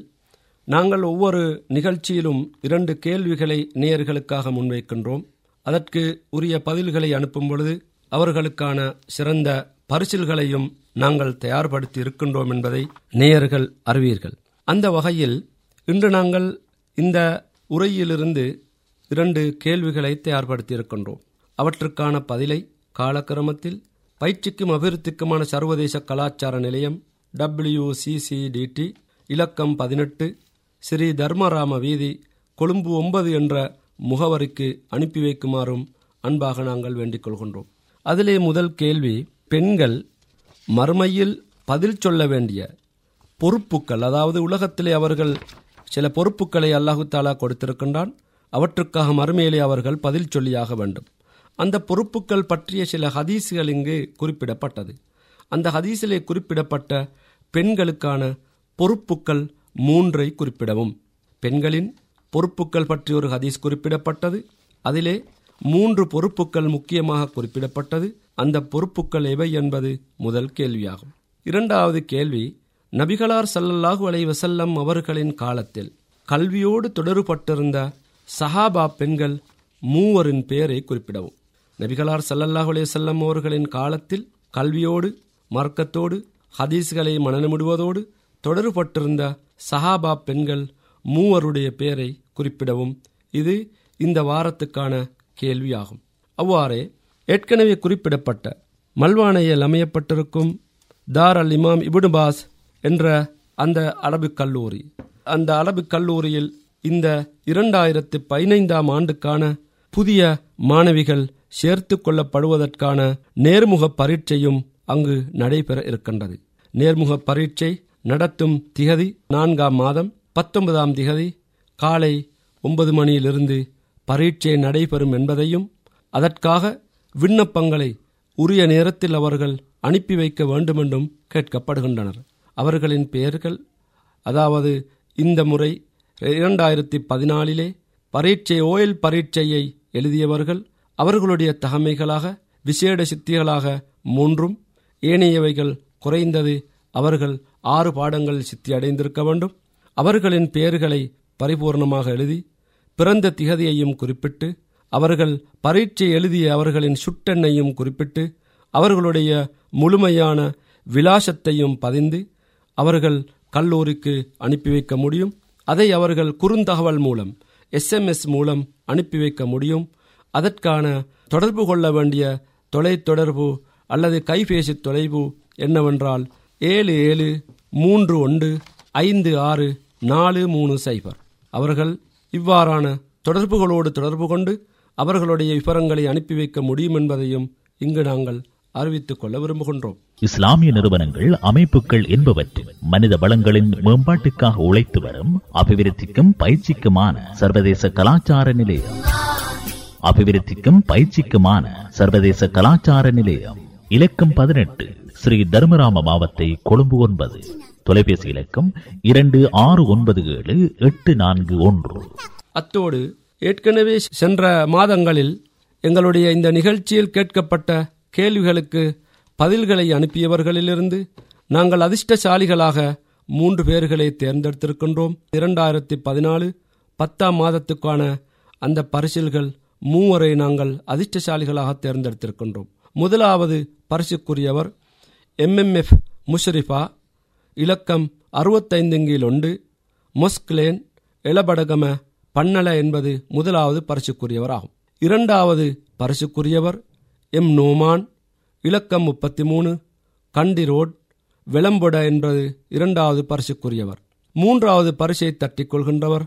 நாங்கள் ஒவ்வொரு நிகழ்ச்சியிலும் இரண்டு கேள்விகளை நேயர்களுக்காக முன்வைக்கின்றோம். அதற்கு உரிய பதில்களை அனுப்பும் பொழுது அவர்களுக்கான சிறந்த பரிசில்களையும் நாங்கள் தயார்படுத்தி இருக்கின்றோம் என்பதை நேயர்கள் அறிவீர்கள். அந்த வகையில் இன்று நாங்கள் இந்த உரையிலிருந்து இரண்டு கேள்விகளை தயார்படுத்தியிருக்கின்றோம். அவற்றுக்கான பதிலை காலக்கிரமத்தில் பயிற்சிக்கும் அபிவிருத்திக்குமான சர்வதேச கலாச்சார நிலையம் டபிள்யூசிசிடிடி இலக்கம் பதினெட்டு ஸ்ரீ தர்மராம வீதி கொழும்பு ஒன்பது என்ற முகவரிக்கு அனுப்பி வைக்குமாறும் அன்பாக நாங்கள் வேண்டிக் கொள்கின்றோம். அதிலே முதல் கேள்வி பெண்கள் மறுமையில் பதில் சொல்ல வேண்டிய பொறுப்புக்கள் அதாவது உலகத்திலே அவர்கள் சில பொறுப்புகளை அல்லாஹு தாலா கொடுத்திருக்கின்றான். அவற்றுக்காக மறுமையிலே அவர்கள் பதில் சொல்லியாக வேண்டும். அந்த பொறுப்புகள் பற்றிய சில ஹதீஸுகள் இங்கு குறிப்பிடப்பட்டது. அந்த ஹதீஸிலே குறிப்பிடப்பட்ட பெண்களுக்கான பொறுப்புக்கள் மூன்றை குறிப்பிடவும். பெண்களின் பொறுப்புகள் பற்றி ஒரு ஹதீஸ் குறிப்பிடப்பட்டது. அதிலே மூன்று பொறுப்புகள் முக்கியமாக குறிப்பிடப்பட்டது. அந்த பொறுப்புகள் எவை என்பது முதல் கேள்வியாகும். இரண்டாவது கேள்வி நபிகளார் சல்லல்லாஹு அலைஹி வசல்லம் அவர்களின் காலத்தில் கல்வியோடு தொடர்பட்டிருந்த சஹாபா பெண்கள் மூவரின் பெயரை குறிப்பிடவும். நபிகளார் சல்லல்லாஹு அலைஹி அவர்களின் காலத்தில் கல்வியோடு மார்க்கத்தோடு ஹதீஸ்களை மனநமிடுவதோடு தொடர்பட்டிருந்த சஹாபா பெண்கள் மூவருடைய பெயரை குறிப்பிடவும் இது இந்த வாரத்துக்கான கேள்வியாகும். அவ்வாறே ஏற்கனவே குறிப்பிடப்பட்ட மல்வானையில் அமையப்பட்டிருக்கும் தார் அல் இமாம் இபுடு பாஸ் என்ற அந்த அரபிக் கல்லூரி. அந்த அரபிக் கல்லூரியில் இந்த இரண்டாயிரத்து பதினைந்தாம் ஆண்டுக்கான புதிய மாணவிகள் சேர்த்து கொள்ளப்படுவதற்கான நேர்முக பரீட்சையும் அங்கு நடைபெற இருக்கின்றது. நேர்முக பரீட்சை நடத்தும் திகதி நான்காம் மாதம் பத்தொன்பதாம் திகதி காலை ஒன்பது மணியிலிருந்து பரீட்சை நடைபெறும் என்பதையும் அதற்காக விண்ணப்பங்களை உரிய நேரத்தில் அவர்கள் அனுப்பி வைக்க வேண்டுமென்றும் கேட்கப்படுகின்றனர். அவர்களின் பெயர்கள் அதாவது இந்த முறை இரண்டாயிரத்தி பதினாலிலே பரீட்சை ஓயில் பரீட்சையை எழுதியவர்கள் அவர்களுடைய தகமைகளாக விசேட சித்திகளாக மூன்றும் ஏனையவைகள் குறைந்தது அவர்கள் ஆறு பாடங்கள் சித்தி அடைந்திருக்க வேண்டும். அவர்களின் பெயர்களை பரிபூர்ணமாக எழுதி பிறந்த திகதியையும் குறிப்பிட்டு அவர்கள் பரீட்சை எழுதிய அவர்களின் சுட்டெண்ணையும் குறிப்பிட்டு அவர்களுடைய முழுமையான விலாசத்தையும் பதிந்து அவர்கள் கல்லூரிக்கு அனுப்பி வைக்க முடியும். அதை அவர்கள் குறுந்தகவல் மூலம் எஸ்எம்எஸ் மூலம் அனுப்பி வைக்க முடியும். அதற்கான தொடர்பு கொள்ள வேண்டிய தொலைத்தொடர்பு அல்லது கைபேசி தொலைவு என்னவென்றால் ஏழு ஏழு மூன்று ஒன்று ஐந்து ஆறு நாலு மூணு சைபர். அவர்கள் இவ்வாறான தொடர்புகளோடு தொடர்பு கொண்டு அவர்களுடைய விவரங்களை அனுப்பி வைக்க முடியும் என்பதையும் இங்கு நாங்கள் அறிவித்துக் கொள்ள விரும்புகின்றோம். இஸ்லாமிய நிறுவனங்கள் அமைப்புகள் என்பவற்றில் மனித வளங்களின் மேம்பாட்டுக்காக உழைத்து வரும் அபிவிருத்திக்கும் பயிற்சிக்குமான சர்வதேச கலாச்சார நிலையம். அபிவிருத்திக்கும் பயிற்சிக்குமான சர்வதேச கலாச்சார நிலையம். இலக்கம் பதினெட்டு ஸ்ரீ தர்மராம மாவத்தை கொழும்பு ஒன்பது. தொலைபேசி இலக்கம் இரண்டு ஆறு ஒன்பது ஏழு எட்டு நான்கு ஒன்று. அத்தோடு ஏற்கனவே சென்ற மாதங்களில் எங்களுடைய இந்த நிகழ்ச்சியில் கேட்கப்பட்ட கேள்விகளுக்கு பதில்களை அனுப்பியவர்களிலிருந்து நாங்கள் அதிர்ஷ்டசாலிகளாக மூன்று பேர்களை தேர்ந்தெடுத்திருக்கின்றோம். இரண்டாயிரத்தி பதினாலு பத்தாம் மாதத்துக்கான அந்த பரிசில்கள் மூவரை நாங்கள் அதிர்ஷ்டசாலிகளாக தேர்ந்தெடுத்திருக்கின்றோம். முதலாவது பரிசுக்குரியவர் எம்எம்எஃப் முஷரிஃபா இலக்கம் அறுபத்தைந்துங்கில் ஒன்று மொஸ்க்லேன் எலபடகம பன்னல என்பது முதலாவது பரிசுக்குரியவராகும். இரண்டாவது பரிசுக்குரியவர் எம் நோமான் இலக்கம் முப்பத்தி மூணு கண்டி ரோட் விளம்பட என்பது இரண்டாவது பரிசுக்குரியவர். மூன்றாவது பரிசை தட்டிக் கொள்கின்றவர்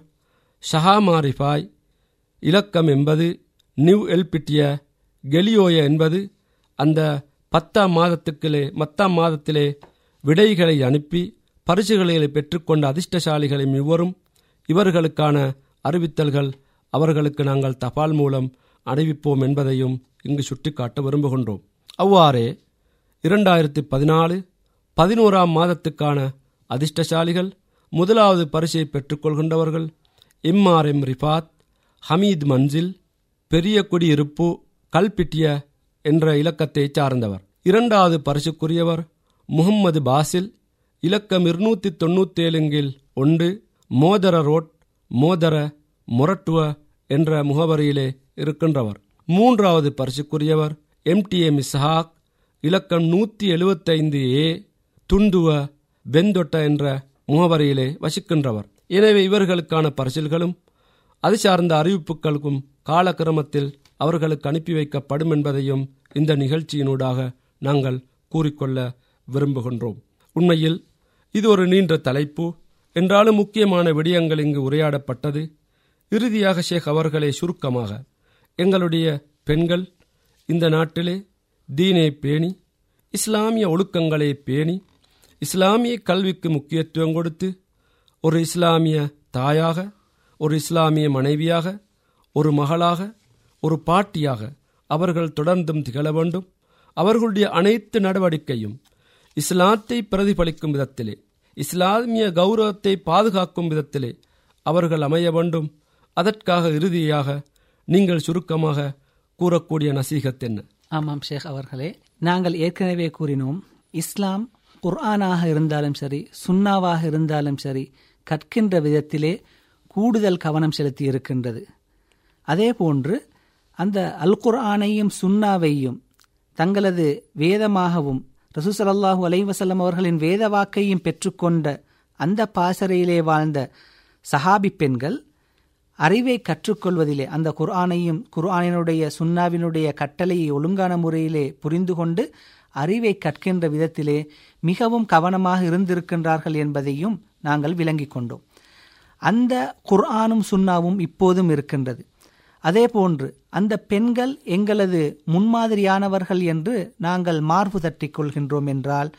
ஷஹாமாரிஃபாய் இலக்கம் என்பது நியூ எல்பிட்டிய கெலியோய என்பது அந்த பத்தாம் மாதத்துக்கிலே பத்தாம் மாதத்திலே விடைகளை அனுப்பி பரிசுகளை பெற்றுக்கொண்ட அதிர்ஷ்டசாலிகளை இவரும் இவர்களுக்கான அறிவித்தல்கள் அவர்களுக்கு நாங்கள் தபால் மூலம் அறிவிப்போம் என்பதையும் இங்கு சுட்டிக்காட்ட விரும்புகின்றோம். அவ்வாறே இரண்டாயிரத்தி பதினாலு பதினோராம் மாதத்துக்கான அதிர்ஷ்டசாலிகள் முதலாவது பரிசை பெற்றுக்கொள்கின்றவர்கள் எம்ஆர்எம் ரிஃபாத் ஹமீத் மன்சில் பெரிய குடியிருப்பு கல்பிட்டிய என்ற இலக்கத்தை சார்ந்தவர். இரண்டாவது பரிசுக்குரியவர் முகம்மது பாசில் இலக்கம் இருநூத்தி தொண்ணூத்தேழுங்கில் ஒன்று மோதர ரோட் மோதர மொரட்டுவ என்ற முகவரியிலே இருக்கின்றவர். மூன்றாவது பரிசுக்குரியவர் எம்டிஏ மிஸ்ஹாக் இலக்கம் நூற்றி எழுபத்தைந்து ஏ துண்டுவ வெந்தொட்ட என்ற முகவரியிலே வசிக்கின்றவர். எனவே இவர்களுக்கான பரிசில்களும் அது சார்ந்த அறிவிப்புகளுக்கும் காலக்கிரமத்தில் அவர்களுக்கு அனுப்பி வைக்கப்படும் என்பதையும் இந்த நிகழ்ச்சியினூடாக நாங்கள் கூறிக்கொள்ள விரும்புகின்றோம். உண்மையில் இது ஒரு நீண்ட தலைப்பு. என்றாலும் முக்கியமான விடயங்கள் இங்கு உரையாடப்பட்டது. இறுதியாக ஷேக் அவர்களே சுருக்கமாக எங்களுடைய பெண்கள் இந்த நாட்டிலே தீனை பேணி இஸ்லாமிய ஒழுக்கங்களை பேணி இஸ்லாமிய கல்விக்கு முக்கியத்துவம் கொடுத்து ஒரு இஸ்லாமிய தாயாக ஒரு இஸ்லாமிய மனைவியாக ஒரு மகளாக ஒரு பாட்டியாக அவர்கள் தொடர்ந்தும் திகழ வேண்டும். அவர்களுடைய அனைத்து நடவடிக்கையும் இஸ்லாத்தை பிரதிபலிக்கும் விதத்திலே இஸ்லாமிய கௌரவத்தை பாதுகாக்கும் விதத்திலே அவர்கள் அமைய வேண்டும். அதற்காக இறுதியாக நீங்கள் சுருக்கமாக கூறக்கூடிய நசீகத் என்ன? ஆமாம் ஷேக் அவர்களே. நாங்கள் ஏற்கனவே கூறினோம் இஸ்லாம் குர்ஆனாக இருந்தாலும் சரி சுன்னாவாக இருந்தாலும் சரி கற்கின்ற விதத்திலே கூடுதல் கவனம் செலுத்தி இருக்கின்றது. அதே போன்று அந்த அல் குர்ஆனையும் சுன்னாவையும் தங்களது வேதமாகவும் ரசூசலல்லாஹூ அலைவசல்லம் அவர்களின் வேத வாக்கையும் பெற்றுக்கொண்ட அந்த பாசறையிலே வாழ்ந்த சஹாபி பெண்கள் அறிவை கற்றுக்கொள்வதிலே அந்த குர்ஆனையும் குர்ஆனினுடைய சுன்னாவினுடைய கட்டளையை ஒழுங்கான முறையிலே புரிந்து கொண்டு அறிவை கற்கின்ற விதத்திலே மிகவும் கவனமாக இருந்திருக்கின்றார்கள் என்பதையும் நாங்கள் விளங்கிக் கொண்டோம். அந்த குர்ஆனும் சுன்னாவும் இப்போதும் இருக்கின்றது. அதே போன்று அந்த பெண்கள் எங்களது முன்மாதிரியானவர்கள் என்று நாங்கள் மார்பு தட்டிக் கொள்கின்றோம் என்றால்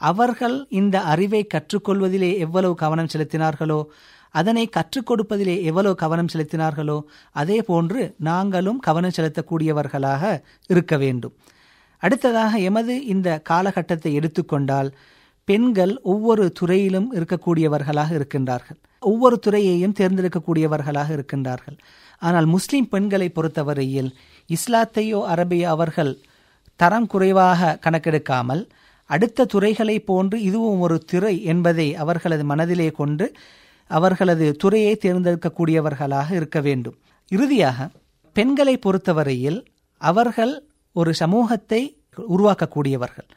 அவர்கள் இந்த அறிவை கற்றுக்கொள்வதிலே எவ்வளவு கவனம் செலுத்தினார்களோ அதனை கற்றுக் கொடுப்பதிலே எவ்வளவு கவனம் செலுத்தினார்களோ அதே போன்று நாங்களும் கவனம் செலுத்தக்கூடியவர்களாக இருக்க வேண்டும். அடுத்ததாக எமது இந்த காலகட்டத்தை எடுத்துக்கொண்டால் பெண்கள் ஒவ்வொரு துறையிலும் இருக்கக்கூடியவர்களாக இருக்கின்றார்கள். ஒவ்வொரு துறையையும் தேர்ந்தெடுக்கக்கூடியவர்களாக இருக்கின்றார்கள். ஆனால் முஸ்லிம் பெண்களை பொறுத்தவரையில் இஸ்லாத்தையோ அரபியோ அவர்கள் தரம் குறைவாக கணக்கெடுக்காமல் அடுத்த துறைகளை போன்று இதுவும் ஒரு துறை என்பதை அவர்களது மனதிலே கொண்டு அவர்களது துறையை தேர்ந்தெடுக்கக்கூடியவர்களாக இருக்க வேண்டும். இறுதியாக பெண்களை பொறுத்தவரையில் அவர்கள் ஒரு சமூகத்தை உருவாக்கக்கூடியவர்கள்.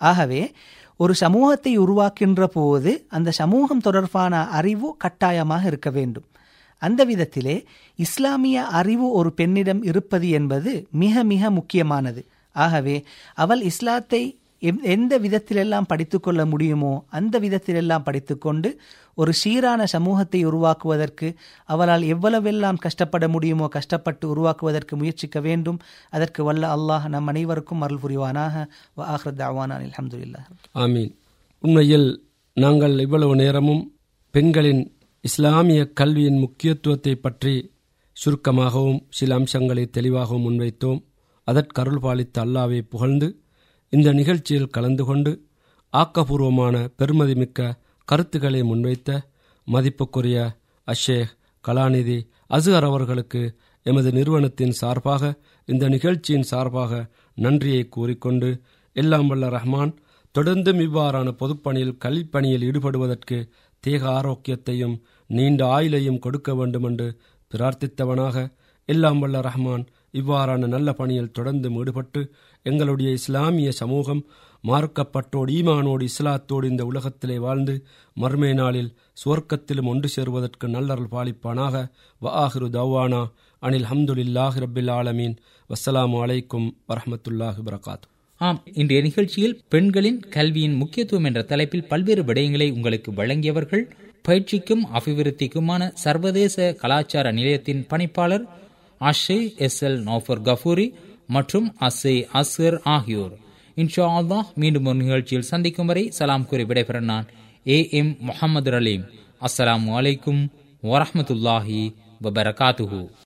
ஆகவே ஒரு சமூகத்தை உருவாக்கின்ற போது அந்த சமூகம் தொடர்பான அறிவு கட்டாயமாக இருக்க வேண்டும். அந்த விதத்திலே இஸ்லாமிய அறிவு ஒரு பெண்ணிடம் இருப்பது என்பது மிக மிக முக்கியமானது. ஆகவே அவள் இஸ்லாத்தை எந்த விதத்திலெல்லாம் படித்துக்கொள்ள முடியுமோ அந்த விதத்திலெல்லாம் படித்துக்கொண்டு ஒரு சீரான சமூகத்தை உருவாக்குவதற்கு அவளால் எவ்வளவெல்லாம் கஷ்டப்பட முடியுமோ கஷ்டப்பட்டு உருவாக்குவதற்கு முயற்சிக்க வேண்டும். அதற்கு வல்ல அல்லாஹ் நம் அனைவருக்கும் அருள் புரிவானாக. ஆஹ்ரத் அவானான் அலமதுல்லா ஆமீன். உண்மையில் நாங்கள் இவ்வளவு நேரமும் பெண்களின் இஸ்லாமிய கல்வியின் முக்கியத்துவத்தை பற்றி சுருக்கமாகவும் சில அம்சங்களை தெளிவாகவும் முன்வைத்தோம். அதற்கருள் பாலித்த அல்லாவை புகழ்ந்து இந்த நிகழ்ச்சியில் கலந்து கொண்டு ஆக்கபூர்வமான பெருமதிமிக்க கருத்துக்களை முன்வைத்த மதிப்புக்குரிய அஷேக் கலாநிதி அசுகர் அவர்களுக்கு எமது நிறுவனத்தின் சார்பாக இந்த நிகழ்ச்சியின் சார்பாக நன்றியை கூறிக்கொண்டு எல்லாம் வல்ல ரஹ்மான் தொடர்ந்தும் இவ்வாறான பொதுப்பணியில் கல்விப்பணியில் ஈடுபடுவதற்கு தேக ஆரோக்கியத்தையும் நீண்ட ஆயுளையும் கொடுக்க வேண்டும் என்று பிரார்த்தித்தவனாக எல்லாம் வல்ல ரஹ்மான் இவ்வாறான நல்ல பணியில் தொடர்ந்து ஈடுபட்டு எங்களுடைய இஸ்லாமிய சமூகம் மார்க்கப்பட்டோடு ஈமானோடு இஸ்லாத்தோடு இந்த உலகத்திலே வாழ்ந்து மர்மே நாளில் சுவர்க்கத்திலும் ஒன்று சேருவதற்கு நல்லருள் பாலிப்பானாக. வ ஆஹிரு தவானா அனில் ஹம்துலில்லாஹி ரபில் ஆலமீன். வஸ்ஸலாமு அலைக்கும் வரஹமத்துல்லாஹி வரகாத்து ஆம் இன்றைய நிகழ்ச்சியில் பெண்களின் கல்வியின் முக்கியத்துவம் என்ற தலைப்பில் பல்வேறு விடயங்களை உங்களுக்கு வழங்கியவர்கள் பயிற்சிக்கும் அபிவிருத்திக்குமான சர்வதேச கலாச்சார நிலையத்தின் பணிப்பாளர் ஆஷே எஸ் எல் நோஃபர் கஃபூரி மற்றும் அசே அஸ்கர் ஆகியோர். இன்ஷா அல்லாஹ் மீண்டும் ஒரு நிகழ்ச்சியில் சந்திக்கும் வரை சலாம் கூறி விடைபெற நான் ஏ எம் முகமது ரலீம். அஸ்லாம் வலைக்கும் வரமத்துல்லாஹி வபரகாத்துஹூ.